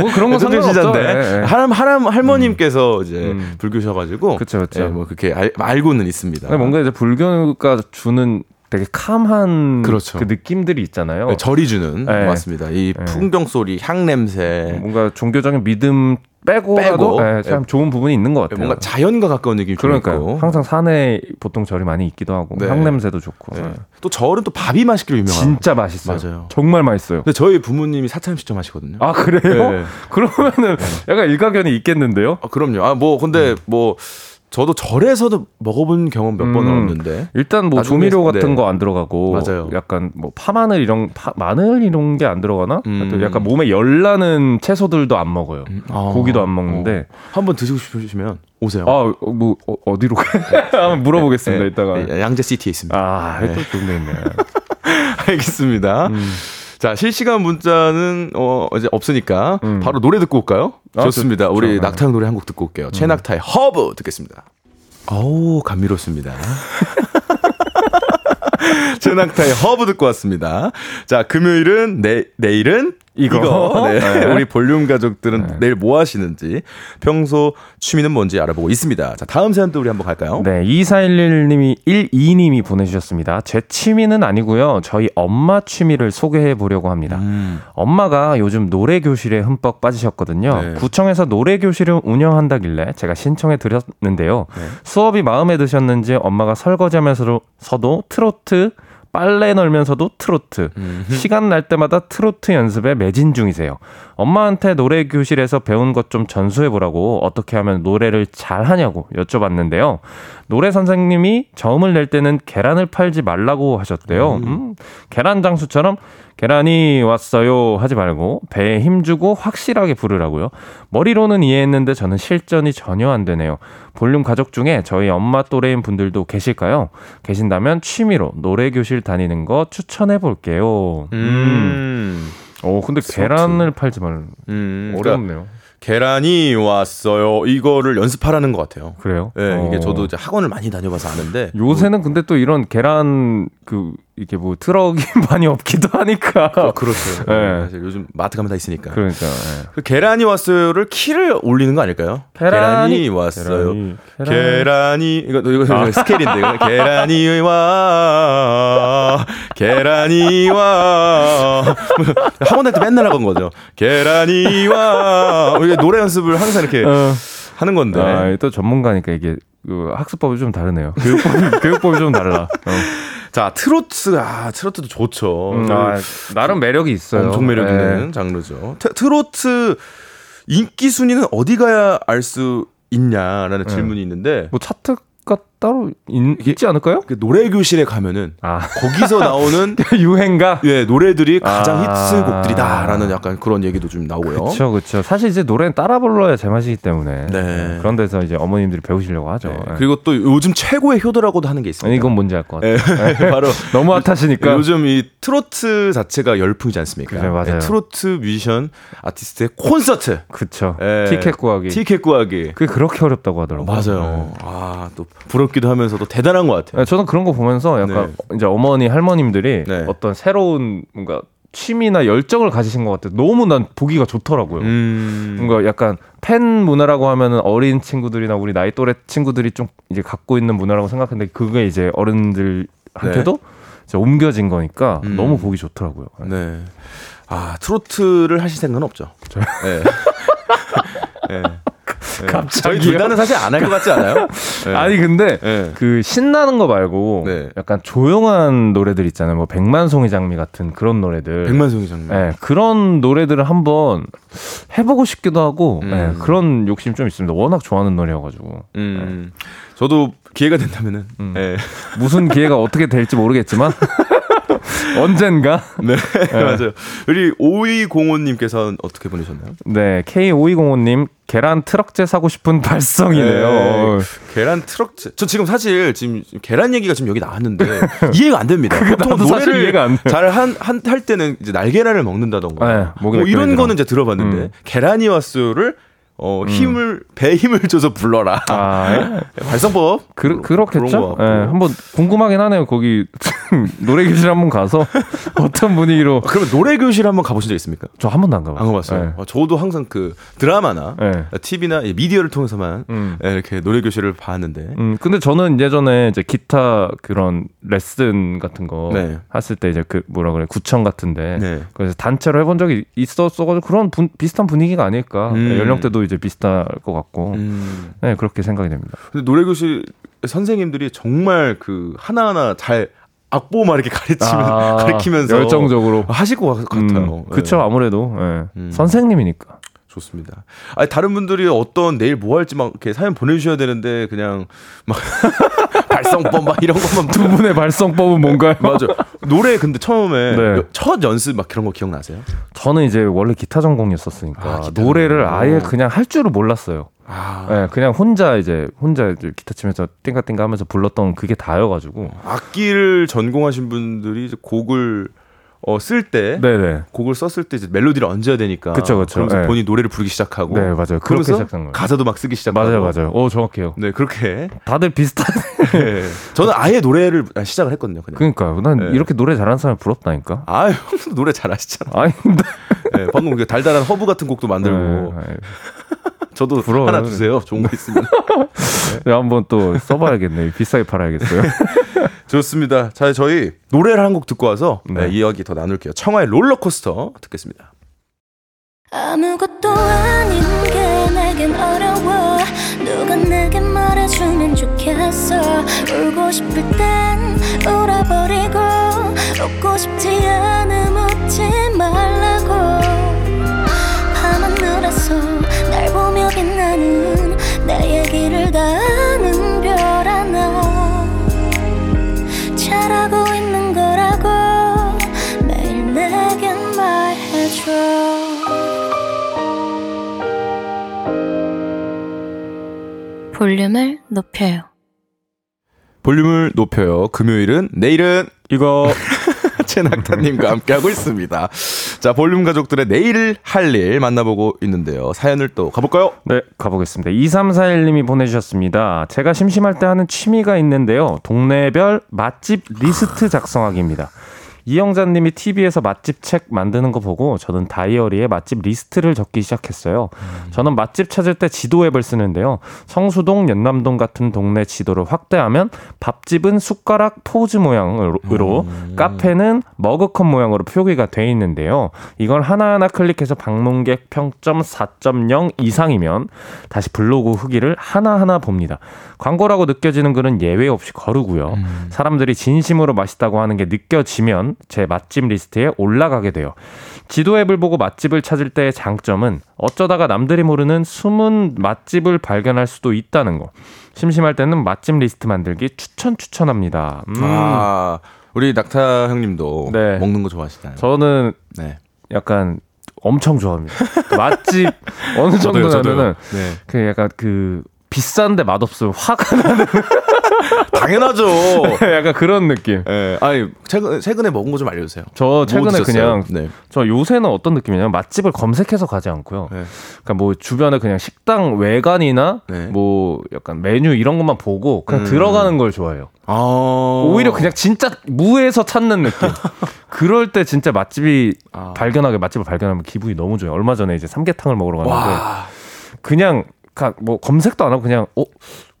뭐 그런 거 선주교. 신자인데 예, 예. 할, 할, 할머님께서 이제 음. 불교셔가지고 그쵸, 그쵸. 예, 뭐 그렇게 알, 알고는 있습니다. 뭔가 이제 불교가 주는 되게 캄한 그렇죠. 그 느낌들이 있잖아요. 네, 절이 주는 네. 맞습니다. 이 네. 풍경 소리, 향 냄새, 뭔가 종교적인 믿음 빼고, 빼고, 예, 참 예. 좋은 부분이 있는 것 같아요. 뭔가 자연과 가까운 느낌이 좀 그러니까요. 항상 산에 보통 절이 많이 있기도 하고 네. 향 냄새도 좋고. 네. 예. 또 절은 또 밥이 맛있기로 유명한. 진짜 맛있어요. 맞아요. 정말 맛있어요. 근데 저희 부모님이 사찰음식점 하시거든요. 아 그래요? 네. [LAUGHS] 그러면은 약간 일가견이 있겠는데요? 아, 그럼요. 아, 뭐 근데 뭐 저도 절에서도 먹어본 경험 몇 번은 음. 없는데. 일단 뭐 나중에- 조미료 같은 네. 거안 들어가고 맞아요. 약간 뭐 파마늘 이런 파, 마늘 이런 게 안 들어가나? 음. 약간 몸에 열 나는 채소들도 안 먹어요. 아. 고기도 안 먹는데 어. 한번 드시고 싶으시면 오세요. 아뭐 어디로 가? [LAUGHS] 한번 물어보겠습니다 네, 이따가. 네, 양재 시티에 있습니다. 아, 또 좋네. [LAUGHS] 알겠습니다. 음. 자, 실시간 문자는 어 이제 없으니까 음. 바로 노래 듣고 올까요? 아, 좋습니다. 좋- 우리 좋죠. 네. 낙타형 노래 한 곡 듣고 올게요. 최낙타의 허브 듣겠습니다. 어우, 감미롭습니다. [LAUGHS] 최낙타의 허브 듣고 왔습니다. 자, 금요일은 내, 내일은 이거. 네. [LAUGHS] 네. 우리 볼륨 가족들은 내일 뭐 하시는지 평소 취미는 뭔지 알아보고 있습니다. 자, 다음 사연도 우리 한번 갈까요? 네, 2411님이 12님이 보내주셨습니다. 제 취미는 아니고요. 저희 엄마 취미를 소개해 보려고 합니다. 음. 엄마가 요즘 노래 교실에 흠뻑 빠지셨거든요. 네. 구청에서 노래 교실을 운영한다길래 제가 신청해 드렸는데요. 네. 수업이 마음에 드셨는지 엄마가 설거지하면서도 트로트 빨래 널면서도 트로트. 시간 날 때마다 트로트 연습에 매진 중이세요. 엄마한테 노래 교실에서 배운 것 좀 전수해 보라고 어떻게 하면 노래를 잘 하냐고 여쭤봤는데요. 노래 선생님이 저음을 낼 때는 계란을 팔지 말라고 하셨대요. 음, 계란 장수처럼 계란이 왔어요 하지 말고 배에 힘주고 확실하게 부르라고요. 머리로는 이해했는데 저는 실전이 전혀 안 되네요. 볼륨 가족 중에 저희 엄마 또래인 분들도 계실까요? 계신다면 취미로 노래 교실 다니는 거 추천해 볼게요. 음. 음. 오 근데 계란을 팔지 말 음. 그러니까 어렵네요. 계란이 왔어요. 이거를 연습하라는 것 같아요. 그래요? 네, 이게 어. 저도 이제 학원을 많이 다녀봐서 아는데 요새는 근데 또 이런 계란 그 이게 뭐 트럭이 [LAUGHS] 많이 없기도 하니까 뭐, 그렇죠. 네. 사실 요즘 마트 가면 다 있으니까. 그러니까 예. 그 계란이 왔어요를 키를 올리는 거 아닐까요? 계란이- 왔어요. 계란이 계란이 이거 이거 아. 스케일인데 이거 [LAUGHS] 계란이 와 계란이 와 학원 다닐 때 맨날 하던 거죠. 계란이 와 이게 노래 연습을 항상 이렇게 어. 하는 건데 아, 또 전문가니까 이게 그 학습법이 좀 다르네요. 교육법이, 교육법이 좀 달라. 어. 자, 트로트, 아, 트로트도 좋죠. 음, 아, 나름 매력이 있어요. 엄청 매력 있는 네. 장르죠. 트, 트로트 인기 순위는 어디 가야 알 수 있냐라는 질문이 있는데 뭐 차트가 따로 있, 있지 않을까요? 그 노래 교실에 가면은 아, 거기서 나오는 [LAUGHS] 유행가? 예, 노래들이 가장 아. 히트곡들이다라는 약간 그런 얘기도 좀 나오고요. 그렇죠, 그렇죠. 사실 이제 노래는 따라 불러야 제맛이기 때문에 네. 그런 데서 이제 어머님들이 배우시려고 하죠. 네, 예. 그리고 또 요즘 최고의 효도라고도 하는 게 있습니다. 이건 뭔지 알 것 같아요. 예, 바로 [LAUGHS] 너무 핫하시니까. 요즘 이 트로트 자체가 열풍이지 않습니까? 그래, 맞아요. 예, 트로트 뮤지션 아티스트의 콘서트, 그쵸. 예. 티켓 구하기. 티켓 구하기. 그게 그렇게 어렵다고 하더라고요. 맞아요. 아, 또 부럽 기도 하면서도 대단한 것 같아요. 네, 저는 그런 거 보면서 약간 이제 어머니 할머님들이 네. 어떤 새로운 뭔가 취미나 열정을 가지신 것 같아요. 너무 난 보기가 좋더라고요. 음. 뭔가 약간 팬 문화라고 하면은 어린 친구들이나 우리 나이 또래 친구들이 좀 이제 갖고 있는 문화라고 생각했는데 그게 이제 어른들한테도 이제 옮겨진 거니까 네. 음. 너무 보기 좋더라고요. 네. 아, 트로트를 하실 생각은 없죠. 네. [LAUGHS] 네. 네. 갑자기요? 저희 둘 다는 사실 안 할 것 같지 않아요? [LAUGHS] 네. 아니 근데 네. 그 신나는 거 말고 네. 약간 조용한 노래들 있잖아요. 뭐 백만송이 장미 같은 그런 노래들. 백만송이 장면. 네, 그런 노래들을 한번 해보고 싶기도 하고 음. 네, 그런 욕심 좀 있습니다. 워낙 좋아하는 노래여가지고 음. 저도 기회가 된다면은 음. 네. 무슨 기회가 어떻게 될지 모르겠지만 [LAUGHS] 언젠가 [LAUGHS] 네. 맞아요. 우리 5205님께서는 어떻게 보내셨나요? 네 K5205님 계란 트럭제 사고 싶은 발성이네요. 네. 계란 트럭 저 지금 사실 지금 계란 얘기가 지금 여기 나왔는데 [LAUGHS] 이해가 안 됩니다. 보통 노래를 이해가 안 돼. 잘한할 때는 이제 날계란을 먹는다던가 네, 뭐 이런 맥주를 거는 이제 들어봤는데 음. 계란이 왔어요를 어 힘을 배 힘을 줘서 불러라. 아, [LAUGHS] 발성법 그, 그렇겠죠? 예, 한번 궁금하긴 하네요. 거기 [LAUGHS] 노래 교실 한번 가서 [LAUGHS] 어떤 분위기로 아, 그러면 노래 교실 한번 가보신 적 있습니까? 저 한 번도 안 가봤어요. 안 가봤어요. 어, 저도 항상 그 드라마나 예. 예. TV나 미디어를 통해서만 음. 예, 이렇게 노래 교실을 봤는데 음, 근데 저는 예전에 이제 기타 그런 레슨 같은 거 네. 했을 때 이제 그 뭐라 그래 구청 같은데 네. 그래서 단체로 해본 적이 있었어가지고 그런 분- 비슷한 분위기가 아닐까 음. 연령대도 이제 비슷할 것 같고 음. 네 그렇게 생각이 됩니다. 근데 노래 교실 선생님들이 정말 그 하나하나 잘 악보 막 이렇게 가르치면 아, [LAUGHS] 가르치면서 열정적으로 하실 것 같- 같아요. 음, 그쵸 예, 아무래도 예. 음. 선생님이니까 좋습니다. 아니 다른 분들이 어떤 내일 뭐 할지 막 이렇게 사연 보내주셔야 되는데 그냥 막 [LAUGHS] 발성법 막 이런 것만 두 분의 발성법은 뭔가요? [LAUGHS] 맞아. 노래 근데 처음에 네. 첫 연습 막 그런 거 기억나세요? 저는 이제 원래 기타 전공이었었으니까 아, 기타 노래를 전공. 아예 그냥 할 줄을 몰랐어요. 아, 예, 그냥 혼자 이제 혼자 이제 기타 치면서 띵가띵가 하면서 불렀던 그게 다여가지고 악기를 전공하신 분들이 이제 곡을 어, 쓸때 네네 곡을 썼을 때 이제 멜로디를 얹어야 되니까 그쵸, 그쵸. 그러면서 네. 본인 노래를 부르기 시작하고 네 맞아요 그렇게 시작한 거예요. 가사도 막 쓰기 시작하고 맞아요 맞아요. 오 정확해요. 네 그렇게 다들 비슷하네. [LAUGHS] 네. 저는 아예 노래를 시작을 했거든요 그냥 그러니까요. 난 네. 이렇게 노래 잘하는 사람이 부럽다니까. 아유 [LAUGHS] 노래 잘하시잖아 아니 근데 네, 방금 그 달달한 허브 같은 곡도 만들고 네, 저도 부러워요. 하나 주세요 좋은 거 있으면 [LAUGHS] 네, 한번 또 써봐야겠네. 비싸게 팔아야겠어요. 좋습니다. 자 저희 노래를 한 곡 듣고 와서 네. 네, 이야기 더 나눌게요. 청하의 롤러코스터 듣겠습니다. 아무것도 아닌 게 내겐 어려워. 누가 내게 말해주면 좋겠어. 울고 싶을 땐 울어버리고 웃고 싶지 않음 웃지 말라고. 밤하늘에서 날 보며 빛나는 내 얘기를 다 볼륨을 높여요. 볼륨을 높여요 금요일은 내일은 이거 [LAUGHS] 최낙타님과 함께하고 있습니다 자 볼륨 가족들의 내일 할 일 만나보고 있는데요 사연을 또 가볼까요? 네, 가보겠습니다. 2341님이 보내주셨습니다. 제가 심심할 때 하는 취미가 있는데요. 동네별 맛집 리스트 작성하기입니다. 이영자님이 TV에서 맛집 책 만드는 거 보고 저는 다이어리에 맛집 리스트를 적기 시작했어요. 저는 맛집 찾을 때 지도 앱을 쓰는데요. 성수동, 연남동 같은 동네 지도를 확대하면 밥집은 숟가락 포즈 모양으로, 카페는 머그컵 모양으로 표기가 돼 있는데요. 이걸 하나하나 클릭해서 방문객 평점 4.0 이상이면 다시 블로그 후기를 하나하나 봅니다. 광고라고 느껴지는 글은 예외 없이 거르고요. 사람들이 진심으로 맛있다고 하는 게 느껴지면 제 맛집 리스트에 올라가게 돼요. 지도 앱을 보고 맛집을 찾을 때의 장점은 어쩌다가 남들이 모르는 숨은 맛집을 발견할 수도 있다는 거. 심심할 때는 맛집 리스트 만들기 추천 추천합니다. 음, 아, 우리 낙타 형님도 네. 먹는 거 좋아하시나요? 저는 네. 약간 엄청 좋아합니다. 그 맛집 [LAUGHS] 어느 정도냐면은 네. 그 약간 그 비싼데 맛없으면 화가 나는 [LAUGHS] 당연하죠. [LAUGHS] 약간 그런 느낌. 예. 아니, 최근, 최근에 먹은 거 좀 알려주세요. 저뭐 최근에 드셨어요? 그냥 네. 저 요새는 어떤 느낌이냐면 맛집을 검색해서 가지 않고요. 네. 그러니까 뭐 주변에 그냥 식당 외관이나 네. 뭐 약간 메뉴 이런 것만 보고 그냥 음. 들어가는 걸 좋아해요. 아. 오히려 그냥 진짜 무에서 찾는 느낌. [LAUGHS] 그럴 때 진짜 맛집이 아. 발견하게 맛집을 발견하면 기분이 너무 좋아요. 얼마 전에 이제 삼계탕을 먹으러 갔는데 와. 그냥 가- 뭐 검색도 안 하고 그냥 어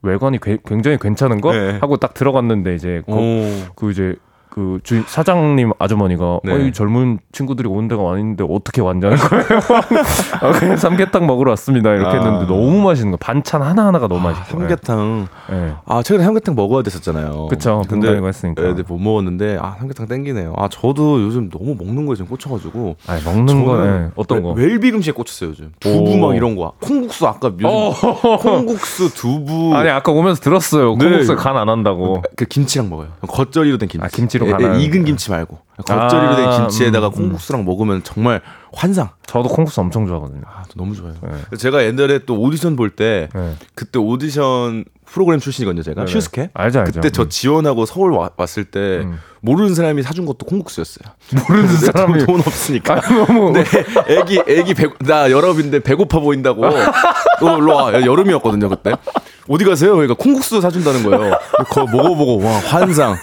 외관이 괴- 굉장히 괜찮은 거 네. 하고 딱 들어갔는데 이제 거- 오. 그 이제 그 주, 사장님 아주머니가 네. 어, 이 젊은 친구들이 오는 데가 아닌데 어떻게 왔냐는 거예요. [LAUGHS] 아, 그냥 삼계탕 먹으러 왔습니다. 이렇게 아. 했는데 너무 맛있는 거. 반찬 하나 하나가 너무 맛있고. 삼계탕. 예. 아, 최근에 삼계탕 먹어야 됐었잖아요. 그쵸. 근데 했으니까. 네, 네, 못 먹었는데 아, 삼계탕 땡기네요. 아, 저도 요즘 너무 먹는 거에 좀 꽂혀 가지고 아니, 먹는 거 예. 어떤 거? 웰빙 음식에 꽂혔어요, 요즘. 두부 오. 막 이런 거. 콩국수 아까 요즘 [LAUGHS] 콩국수, 두부. 아니 아까 오면서 들었어요. 네. 콩국수 간 안 한다고. 그 김치랑 먹어요. 겉절이로 된 김치. 아, 김치로 예, 간을 예, 익은 하는데. 김치 말고 겉절이로 된 아, 김치에다가 음, 음. 콩국수랑 먹으면 정말 환상. 저도 콩국수 엄청 좋아하거든요. 아, 저 너무 좋아요. 네. 제가 옛날에 또 오디션 볼때 네. 그때 오디션 프로그램 출신이거든요, 제가. 네네. 슈스케. 알죠, 알죠. 그때 저 음. 지원하고 서울 와- 왔을 때 음. 모르는 사람이 사준 것도 콩국수였어요. 모르는 사람이 돈, 돈 없으니까. 아, 너무 네, 애기 애기 배, 나 여름인데 배고파 보인다고. 너 일로 와. 여름이었거든요 그때. 어디 가세요? 그러니까 콩국수 사준다는 거예요. 거 먹어보고 와 환상.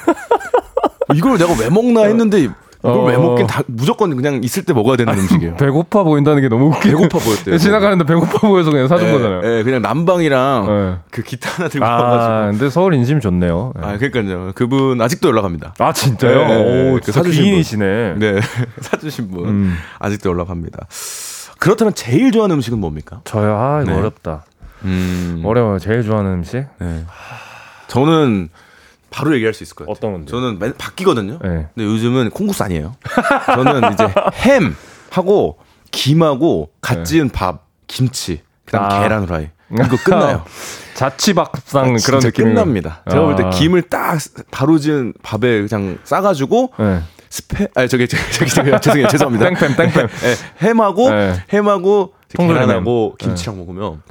이걸 내가 왜 먹나 했는데 이걸 왜 어. 먹긴 다 무조건 그냥 있을 때 먹어야 되는 음식이에요. 배고파 보인다는 게 너무 웃겨. 배고파 보였대요. 지나가는데 배고파 보여서 그냥 사준 예, 거잖아요. 예, 그냥 남방이랑 네. 그 기타 하나 들고 아, 와가지고. 근데 서울 인심 좋네요. 네. 아, 그러니까요. 그분 아직도 연락합니다. 아, 진짜요? 네, 네, 오, 그 사주신 귀인이시네. 네, [LAUGHS] 사주신 분 음. 아직도 연락합니다. 그렇다면 제일 좋아하는 음식은 뭡니까? 저요, 아, 이거 네. 어렵다. 음, 어려워요. 제일 좋아하는 음식? 네. 저는 바로 얘기할 수 있을 것 같아요. 어떤 건데? 저는 맨 바뀌거든요. 네. 근데 요즘은 콩국수 아니에요. 저는 이제 햄 하고 김하고 갓 지은 밥, 김치, 그다음 아. 계란 후라이. 이거 끝나요. [LAUGHS] 자취박상 아, 그런 느낌. 끝납니다. 제가 볼때 아. 김을 딱 바로 지은 밥에 그냥 싸가지고 네. 스페 아니 저기 저기 저기, 저기 죄송해요 죄송합니다. [LAUGHS] 땡팸, 땡팸. 예, 햄하고 네. 햄하고. 계란하고 김치랑 먹으면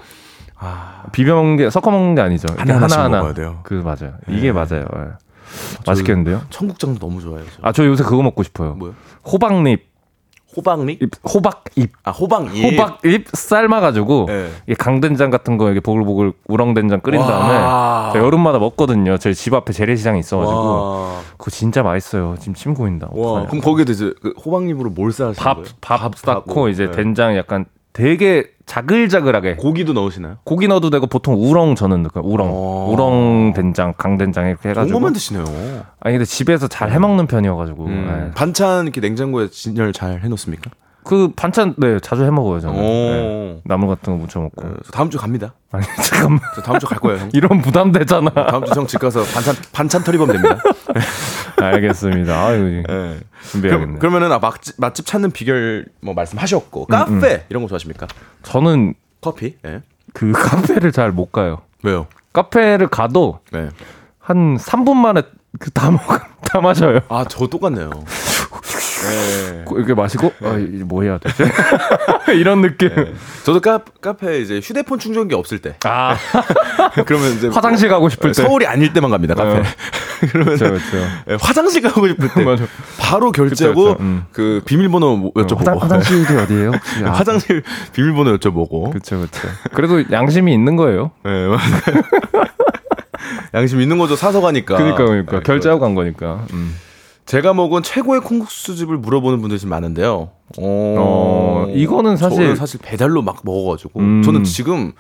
아 비벼 먹는 게 섞어 먹는 게 아니죠. 이게 하나하나씩 하나 하나. 먹어야 돼요. 그 맞아요. 이게 네. 맞아요. 예. 맛있겠는데요? 청국장도 너무 좋아해요. 저. 아, 저 요새 그거 먹고 싶어요. 뭐요? 호박잎, 호박잎? 잎, 호박잎, 아 호박잎. 호박잎 삶아가지고 네. 이게 강된장 같은 거 이게 보글보글 우렁된장 끓인 와. 다음에 저 여름마다 먹거든요. 저희 집 앞에 재래시장이 있어가지고 와. 그거 진짜 맛있어요. 지금 침 고인다. 그럼 거기에 이제 그 호박잎으로 뭘 싸시는 밥, 거예요? 밥 쌓고 이제 네. 된장 약간 되게 자글자글하게 고기도 넣으시나요? 고기 넣어도 되고 보통 우렁 저는 넣어요. 우렁, 오. 우렁 된장, 강된장 이렇게 해가지고. 것만 드시네요. 아니 근데 집에서 잘 해먹는 편이어가지고 음. 네. 반찬 이렇게 냉장고에 진열 잘 해놓습니까? 그 반찬 네 자주 해 먹어요 저는. 네. 오. 나물 같은 거 무쳐 먹고. 어, 저 다음 주 갑니다. 아니 [LAUGHS] 잠깐만 저 다음 주 갈 거예요. 형. 이런 부담되잖아. 다음 주 형 집 가서 반찬 반찬 털이범 됩니다. [LAUGHS] 알겠습니다. 아유 네. 준비해야겠네. 그럼, 그러면은 아, 맛집, 맛집 찾는 비결 뭐 말씀하셨고 카페 이런 거 좋아하십니까? 저는 커피? 예. 그 [LAUGHS] 카페를 잘 못 가요. 왜요? 카페를 가도 네. 한 3분 만에 그다 먹, [LAUGHS] 다 마셔요. 아, 저 똑같네요. 네. 이렇게 마시고 아, 이제 뭐 해야 되지? [LAUGHS] 이런 느낌. 저도 카, 카페 이제 휴대폰 충전기 없을 때. 아 [LAUGHS] 그러면 이제 화장실 가고 싶을 때. 서울이 아닐 때만 갑니다, 카페. 어. 그러면 그렇죠, 그렇죠. 예, 화장실 가고 싶을 때 맞아. 바로 결제하고 그쵸, 그쵸. 음. 그 비밀번호 뭐 여쭤보고 화장, 화장 실이 어디예요? 아, [LAUGHS] 화장실 비밀번호 여쭤보고 그렇죠, 그렇죠. 그래도 양심이 있는 거예요. 예, 맞아요. 양심 있는 거죠 사서 가니까 그러니까, 그러니까 예, 결제하고 간 거니까. 음. 제가 먹은 최고의 콩국수집을 물어보는 분들이 좀 많은데요. 어, 이거는 사실- 저는 사실 배달로 막 먹어가지고 음. 저는 지금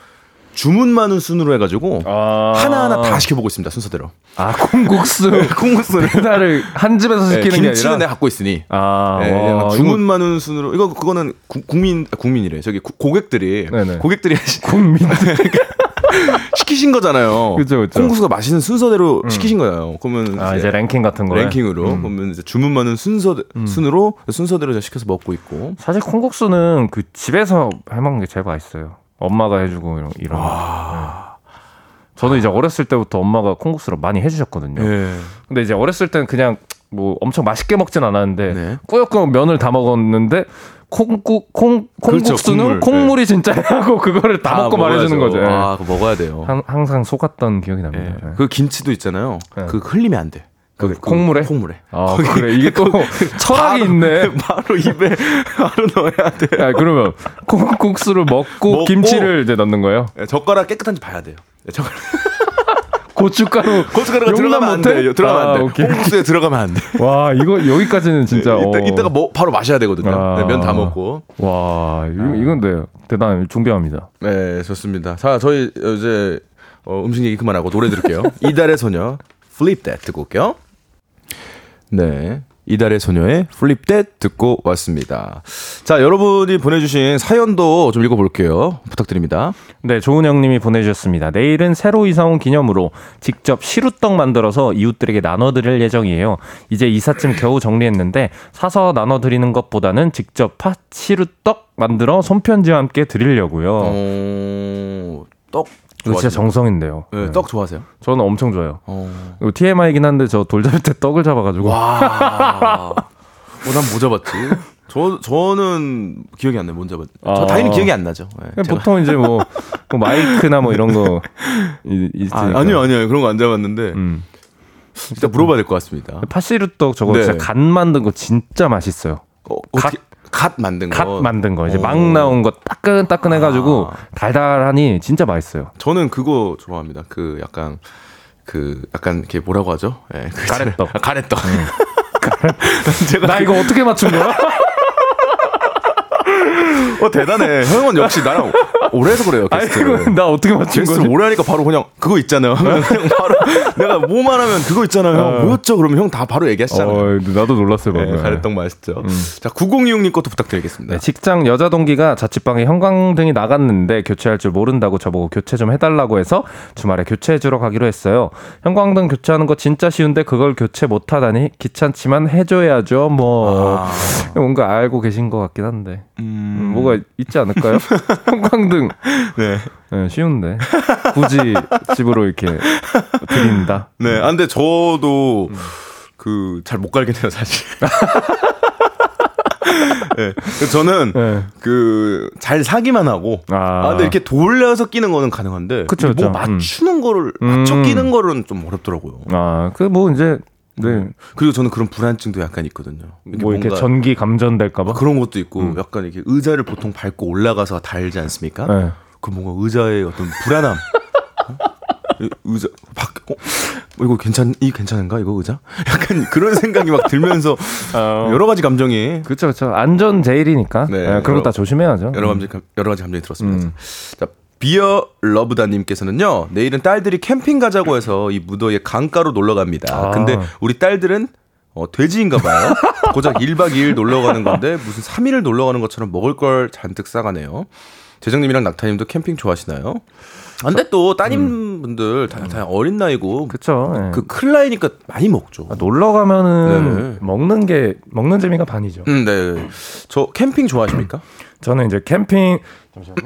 주문 많은 순으로 해가지고 아. 하나하나 다 시켜보고 있습니다 순서대로. 아 콩국수 [LAUGHS] 콩국수를 배달을 한 집에서 네, 시키는 게 김치는 아니라 내가 갖고 있으니. 아 네, 이거- 주문 많은 순으로 이거 그거는 구- 국민 아, 국민이래 저기 구- 고객들이 네네. 고객들이 시- 국민 [LAUGHS] [LAUGHS] [LAUGHS] 시키신 거잖아요. 그쵸, 그쵸. 콩국수가 맛있는 순서대로 시키신 거예요. 그러면 아 이제 랭킹 같은 거 랭킹으로 음. 그러면 이제 주문 많은 순서 순으로 순서대로 이제 시켜서 먹고 있고. 사실 콩국수는 그 집에서 해 먹는 게 제일 맛있어요. 엄마가 해주고 이런. 이런. 네. 저는 이제 어렸을 때부터 엄마가 콩국수를 많이 해주셨거든요. 예. 근데 이제 어렸을 때는 그냥 뭐 엄청 맛있게 먹진 않았는데 네. 꾸역꾸역 면을 다 먹었는데 콩국 콩 그렇죠, 콩국수는 국물. 콩물 이 진짜 하고 그거를 다 먹고 말해주는 거죠. 예. 아, 그거 먹어야 돼요. 항- 항상 속았던 기억이 예. 납니다. 예. 그 김치도 있잖아요. 네. 그 흘리면 안 돼. 그 콩물에? 콩물에. 아 그래 이게 또 철학이 바로- 있네. [LAUGHS] 바로 입에 바로 넣어야 돼. 야, 그러면 콩국수를 먹고, 먹고 김치를 이제 넣는 거예요? 예, 젓가락 깨끗한지 봐야 돼요. 예, 젓가락 고춧가루 고춧가루가 들어가면 안 못해? 돼. 들어가면 아, 안 돼. 오케이. 콩국수에 들어가면 안 돼. [LAUGHS] 와 이거 여기까지는 진짜 이따, 어. 이따가 뭐 바로 마셔야 되거든요. 아. 면다 먹고. 와 이거, 이건 네 대단 존경합니다. 네, 좋습니다. 자, 저희 이제 어, 음식 얘기 그만하고 노래 들을게요. [LAUGHS] 이달의 소녀 Flip That 듣고 올게요. 네. 이달의 소녀의 That 듣고 왔습니다. 자, 여러분이 보내주신 사연도 좀 읽어볼게요. 부탁드립니다. 네, 조은영님이 보내주셨습니다. 내일은 새로 이사 온 기념으로 직접 시루떡 만들어서 이웃들에게 나눠드릴 예정이에요. 이제 이삿짐 겨우 정리했는데 사서 나눠드리는 것보다는 직접 팥 시루떡 만들어 손편지와 함께 드리려고요. 어, 떡 이거 진짜 좋아하시나요? 정성인데요. 네, 네. 떡 좋아하세요? 저는 엄청 좋아요. 어. 이거 TMI이긴 한데 저 돌잡이 때 떡을 잡아가지고 와. [LAUGHS] 어, 난뭐 잡았지? 저, 저는 기억이 안 나요. 뭔 잡았지? 저 아. 당연히 기억이 안 나죠. 네. 보통 이제 뭐, 뭐 마이크나 뭐 이런 거 이- 있으니까. 아, 아니요, 아니요. 그런 거 안 잡았는데. 음. 진짜 물어봐야 될 것 같습니다. 파시루 떡 저거 네. 진짜 간 만든 거 진짜 맛있어요. 어, 어떻게, 갓 만든 거. 갓 만든 거 이제 어. 막 나온 거 따끈따끈 해가지고 아. 달달하니 진짜 맛있어요. 저는 그거 좋아합니다. 그 약간 그 약간 이렇게 뭐라고 하죠? 예, 그 가래떡. 아, [LAUGHS] 가래떡. [LAUGHS] 제가 나 이거 어떻게 맞춘 거야? [LAUGHS] 어 대단해. 형은 역시 나랑 오래 해서 그래요. 게스트를. 나 어떻게 맞춘 거지? 오래 하니까 바로 그냥 그거 있잖아요. 그냥 바로 내가 뭐만 하면 그거 있잖아요. 형. 뭐였죠? 그러면 형 다 바로 얘기하시잖아요. 어, 나도 놀랐어요 네, 방금. 가래떡 맛있죠. 자, 9026님 것도 부탁드리겠습니다. 네, 직장 여자 동기가 자취방에 형광등이 나갔는데 교체할 줄 모른다고 저보고 교체 좀 해달라고 해서 주말에 교체해주러 가기로 했어요. 형광등 교체하는 거 진짜 쉬운데 그걸 교체 못하다니 귀찮지만 해줘야죠. 뭐 아. 뭔가 알고 계신 것 같긴 한데 음, 음, 뭐가 있지 않을까요? [LAUGHS] 형광등 네. 네, 쉬운데 굳이 집으로 이렇게 드린다. 네. 아, 근데 저도 음. 그잘 못 갈긴 해요, 사실. [LAUGHS] 네. 그래서 저는 네. 그잘 사기만 하고 아. 아, 근데 이렇게 돌려서 끼는 거는 가능한데 그쵸, 뭐 그쵸. 음. 맞추는 거를 맞춰 음. 끼는 거는 좀 어렵더라고요. 아, 그 뭐 이제 네. 그리고 저는 그런 불안증도 약간 있거든요. 뭐 이렇게 전기 감전될까봐. 그런 것도 있고 음. 약간 이렇게 의자를 보통 밟고 올라가서 달지 않습니까? 네. 그 뭔가 의자의 어떤 불안함. 어? 이 의자 밖 어? 이거 괜찮 이 괜찮은가 이거 의자? [LAUGHS] 약간 그런 생각이 막 들면서 여러 가지 감정이 그렇죠, 그렇죠. 안전 제일이니까. 네, 네, 그런 거 다 조심해야죠. 여러 가지 감- 여러 가지 감정이 들었습니다. 음. 자 비어 러브다님께서는요 내일은 딸들이 캠핑 가자고 해서 이 무더위에 강가로 놀러 갑니다. 아. 근데 우리 딸들은 어, 돼지인가 봐요. 고작 1박 2일 놀러 가는 건데 무슨 3일을 놀러 가는 것처럼 먹을 걸 잔뜩 싸가네요. 재정님이랑 낙타님도 캠핑 좋아하시나요? 아, 근데 또 따님분들 다, 다 어린 나이고 그, 그렇죠. 네. 그클 나이니까 많이 먹죠. 아, 놀러 가면은 네. 먹는 게 먹는 재미가 반이죠. 음, 네. 저 캠핑 좋아하십니까? 저는 이제 캠핑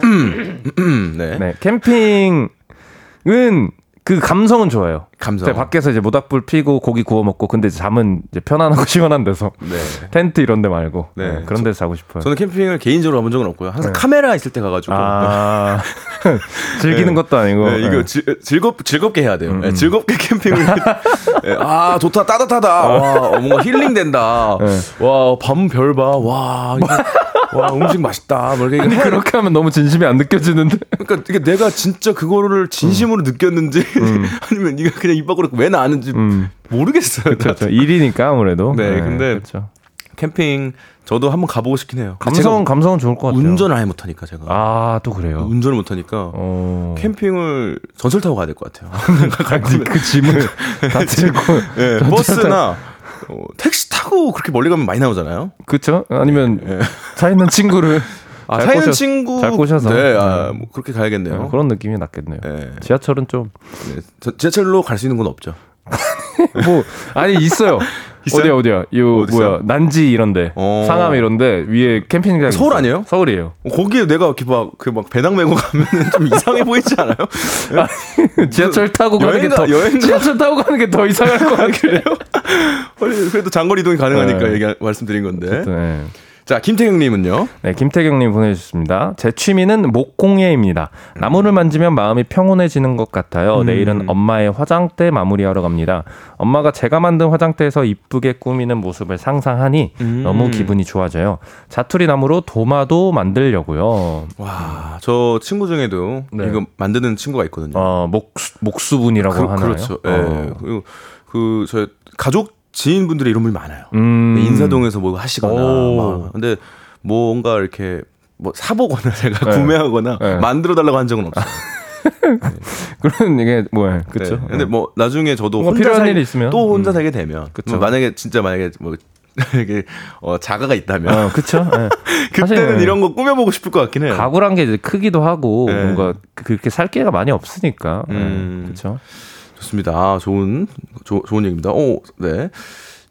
음, [CLEARS THROAT] 네. 네, 캠핑은 그 감성은 좋아요. 감성. 근데 밖에서 이제 모닥불 피고 고기 구워 먹고 근데 잠은 이제 편안하고 [LAUGHS] 시원한 데서 네. 텐트 이런 데 말고 네. 네, 그런 데서 자고 싶어요. 저는 캠핑을 개인적으로 가본 적은 없고요. 항상 카메라 있을 때 가가지고. 아 [LAUGHS] [LAUGHS] 즐기는 네. 것도 아니고 네, 이거 네. 즐, 즐겁 즐겁게 해야 돼요. 음, 네, 음. 즐겁게 캠핑을. 네, 아 좋다 따뜻하다. 와 어, 뭔가 힐링 된다. 네. 와밤 별 봐. 와 와 음식 맛있다. 뭐 이렇게 해- 그렇게 하면 너무 진심이 안 느껴지는데 그러니까 이게 내가 진짜 그거를 진심으로 느꼈는지 음. 아니면 네가 그냥 입 밖으로 왜 나왔는지 음. 모르겠어요. 그렇죠. 일이니까 아무래도. 네, 근데 그렇죠. 캠핑 저도 한번 가보고 싶긴 해요. 감성 감성은 좋을 것 같아요. 운전을 아예 못하니까 제가 아, 또 그래요. 운전을 못하니까 어. 캠핑을 전철 타고 가야 될 것 같아요. [LAUGHS] 아니, 그 짐을 [LAUGHS] 다 들고 네, 버스나 어, 택시 타고 그렇게 멀리 가면 많이 나오잖아요. 그렇죠? 아니면 차 있는 친구를 [LAUGHS] 아, 잘 사이는 꼬셔- 친구 잘 꼬셔서. 네, 아, 네. 뭐 그렇게 가야겠네요. 네, 그런 느낌이 낫겠네요. 네. 지하철은 좀 네. 저- 지하철로 갈 수 있는 건 없죠. [LAUGHS] 뭐 아니 있어요. [LAUGHS] 있어요? 어디야 어디야? 있어요? 뭐야 난지 이런데 어. 상암 이런데 위에 캠핑장 서울 있어요. 아니에요? 서울이에요. 어, 거기에 내가 이렇게 막그막 배낭 메고 가면 좀 이상해 보이지 않아요? [LAUGHS] 지하철 타고 가는 게 여행가- 더 여행가- 지하철 타고 가는 게 더 이상할 것 같아요. 아니, 그래도 장거리 이동이 가능하니까 네. 얘기 말씀드린 건데. 네. 자, 김태경님은요? 네, 김태경님 보내주셨습니다. 제 취미는 목공예입니다. 나무를 만지면 마음이 평온해지는 것 같아요. 음. 내일은 엄마의 화장대 마무리하러 갑니다. 엄마가 제가 만든 화장대에서 이쁘게 꾸미는 모습을 상상하니 음. 너무 기분이 좋아져요. 자투리 나무로 도마도 만들려고요. 와, 저 친구 중에도 네. 이거 만드는 친구가 있거든요. 어, 목수, 목수분이라고 그, 하나요? 그렇죠. 예. 어. 그리고 그, 저 가족 지인분들의 이런 분이 많아요. 음. 인사동에서 뭐 하시거나. 오. 막. 근데 뭔가 이렇게 뭐 사보거나 [LAUGHS] 제가 네. 구매하거나 네. 만들어 달라고 한 적은 없어요. [LAUGHS] 그런 이게 뭐야, 그렇죠. 네. 근데 뭐 나중에 저도 혼자 필요한 살, 일이 있으면 또 혼자 음. 살게 되면 그쵸. 뭐 만약에 진짜 만약에 뭐 [LAUGHS] 이게 어 자가가 있다면 어, 그쵸. 예. 그때는 사실 이런 거 꾸며보고 싶을 것 같긴 해요. 가구란 게 이제 크기도 하고 네. 뭔가 그렇게 살 기회가 많이 없으니까. 음. 네, 그렇죠. 좋습니다. 아, 좋은 조, 좋은 얘기입니다. 오, 네.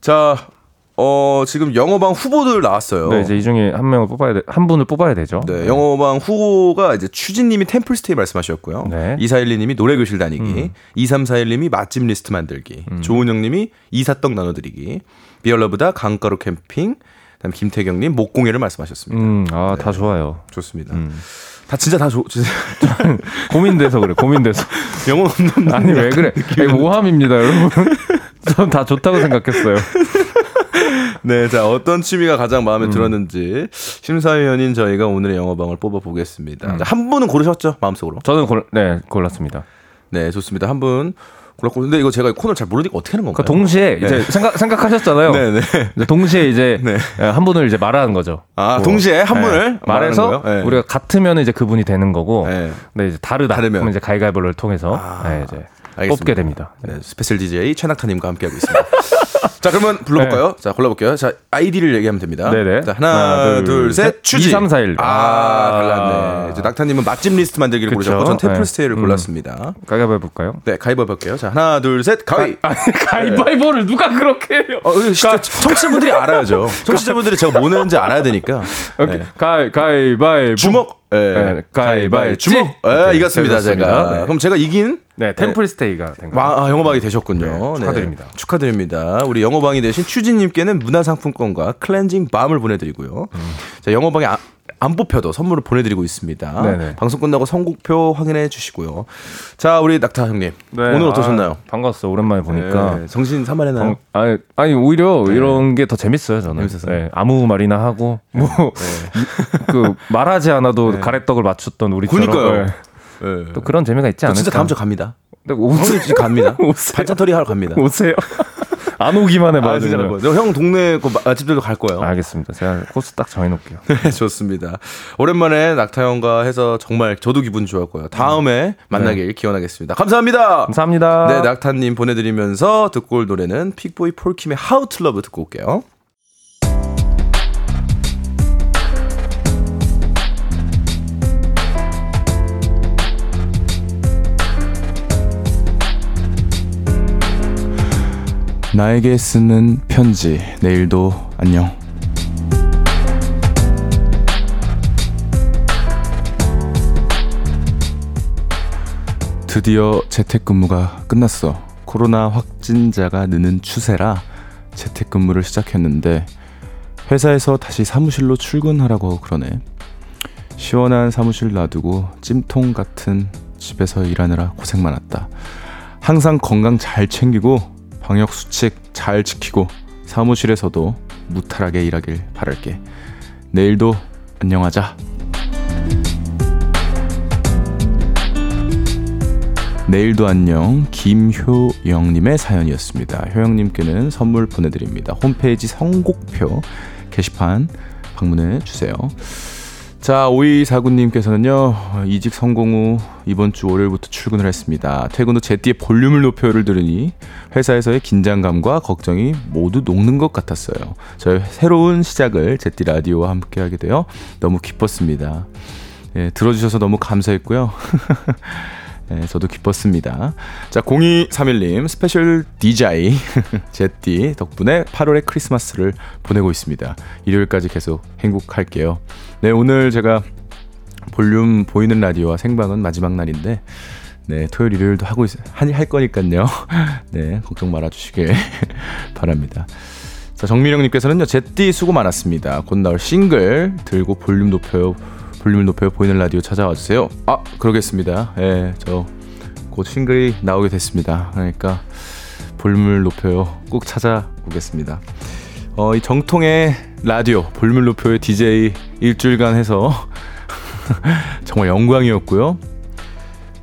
자, 어 지금 영어방 후보들 나왔어요. 네, 이제 이 중에 한 명을 뽑아야 돼, 한 분을 뽑아야 되죠. 네, 영어방 후보가 이제 추진님이 템플스테이 말씀하셨고요. 네. 2412님이 노래교실 다니기, 음. 2341님이 맛집 리스트 만들기, 조은영님이 이사떡 나눠드리기, 비얼러브다 강가루 캠핑, 그다음 김태경님 목공예를 말씀하셨습니다. 음, 아, 네. 다 좋아요. 좋습니다. 음. 다 진짜 다 좋. 진짜 [LAUGHS] 고민돼서 그래, 고민돼서. [LAUGHS] 영어 없는 아니, 왜 그래? 아니, 모함입니다, 여러분. [LAUGHS] 전 다 좋다고 생각했어요. 네, 자 어떤 취미가 가장 음. 마음에 들었는지 심사위원인 저희가 오늘의 영어방을 뽑아 보겠습니다. 음. 자, 한 분은 고르셨죠 마음속으로? 저는 골, 네, 골랐습니다. 네, 좋습니다. 한 분 골랐고 근데 이거 제가 코너를 잘 모르니까 어떻게 하는 건가요? 그러니까 동시에 이제 생각, 생각하셨잖아요. 네, 네. 이제 동시에 이제 [LAUGHS] 네. 예, 한 분을 이제 말하는 거죠. 아, 뭐, 동시에 한 예, 분을 말해서? 네. 우리가 같으면 이제 그분이 되는 거고, 네. 네, 이제 다르다. 다르면. 그러면 이제 가위가위보를 통해서 아, 네, 이제 알겠습니다. 뽑게 됩니다. 네, 스페셜 DJ 최낙타님과 함께하고 있습니다. [LAUGHS] 자, 그러면 불러볼까요? 자, 골라볼게요. 자, 아이디를 얘기하면 됩니다. 네. 네네. 자, 하나, 하나, 둘, 둘, 셋, 셋. 추지. 2, 3, 4, 1. 아, 아. 달랐네. 이제 낙타님은 맛집 리스트 만들기를 그쵸. 고르셨고, 전 템플 네. 스테이를 음. 골랐습니다. 가위바위보 해볼까요? 네, 가위바위보 볼게요. 자, 하나, 둘, 셋, 가위. 아니, [LAUGHS] 가위바위보를 누가 그렇게 해요? 어, 진짜 청취자분들이 [LAUGHS] 알아야죠. 청취자분들이 제가 뭐 내는지 알아야 되니까. 오케이. 네. 가위, 가위바위보. 주먹. 예. 네, 가위바위보. 주먹. 예, 이겼습니다. 제가. 네. 그럼 제가 이긴 네, 템플스테이가 된 거예요. 와, 아, 영업왕이 되셨군요. 네, 축하드립니다. 축하드립니다. 우리 영업왕이 되신 추진님께는 문화상품권과 클렌징 밤을 보내드리고요. 음. 자, 영어방에 아- 안 뽑혀도 선물을 보내드리고 있습니다. 네네. 방송 끝나고 선곡표 확인해 주시고요. 자, 우리 낙타 형님. 네, 오늘 어떠셨나요? 아, 반갑어. 오랜만에 보니까. 네, 정신 산만했나요? 방- 아니, 아니 오히려 이런 게 더 재밌어요 저는. 네, 아무 말이나 하고 뭐 [LAUGHS] 그 말하지 않아도 가래떡을 맞췄던 우리처럼. 그니까요. 네. 네. 또 그런 재미가 있지 저 않을까? 진짜 다음 주에 갑니다. 네, 오세요. 진짜 갑니다. [LAUGHS] 오세요. 반찬터리 하러 갑니다. 오세요. [LAUGHS] 안 오기만 해봐. 아, 진짜 갈 거예요. 형 동네 그 맛집들도 갈 거예요. 알겠습니다. 제가 코스 딱 정해놓을게요. [LAUGHS] 네, 좋습니다. 오랜만에 낙타 형과 해서 정말 저도 기분 좋았고요. 다음에 만나길 기원하겠습니다. 감사합니다. 감사합니다. 네, 낙타님 보내드리면서 듣고 올 노래는 픽보이 폴킴의 How to Love 듣고 올게요. 나에게 쓰는 편지. 내일도 안녕. 드디어 재택근무가 끝났어. 코로나 확진자가 느는 추세라 재택근무를 시작했는데 회사에서 다시 사무실로 출근하라고 그러네. 시원한 사무실 놔두고 찜통 같은 집에서 일하느라 고생 많았다. 항상 건강 잘 챙기고 방역 수칙 잘 지키고 사무실에서도 무탈하게 일하길 바랄게. 내일도 안녕하자. 내일도 안녕 김효영님의 사연이었습니다. 효영님께는 선물 보내드립니다. 홈페이지 선곡표 게시판 방문해 주세요. 자, 5249님께서는요, 이직 성공 후 이번 주 월요일부터 출근을 했습니다. 퇴근 후 제띠의 볼륨을 높여요를 들으니 회사에서의 긴장감과 걱정이 모두 녹는 것 같았어요. 저의 새로운 시작을 제띠 라디오와 함께 하게 되어 너무 기뻤습니다. 예, 들어주셔서 너무 감사했고요. 네, [LAUGHS] 저도 기뻤습니다. 자, 0231님, 스페셜 DJ, [LAUGHS] 제띠 덕분에 8월의 크리스마스를 보내고 있습니다. 일요일까지 계속 행복할게요. 네, 오늘 제가 볼륨 보이는 라디오와 생방은 마지막 날인데, 네, 토요일, 일요일도 하고, 있, 할, 할 거니까요. [LAUGHS] 네, 걱정 말아 주시길 [LAUGHS] 바랍니다. 자, 정민영 님께서는요, 제띠 수고 많았습니다. 곧 나올 싱글 들고 볼륨 높여요. 볼륨을 높여 보이는 라디오 찾아와 주세요. 아, 그러겠습니다. 예, 저 곧 싱글이 나오게 됐습니다. 그러니까 볼륨을 높여요. 꼭 찾아오겠습니다. 어, 이 정통의 라디오 높여요 DJ 일주일간 해서 [LAUGHS] 정말 영광이었고요.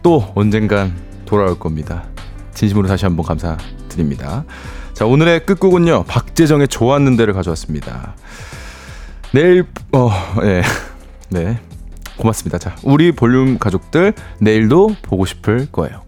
또 언젠간 돌아올 겁니다. 진심으로 다시 한번 감사드립니다. 자, 오늘의 끝곡은요. 박재정의 좋았는데를 가져왔습니다. 내일 어, 예. [LAUGHS] 네. 고맙습니다. 자, 우리 볼륨 가족들 내일도 보고 싶을 거예요.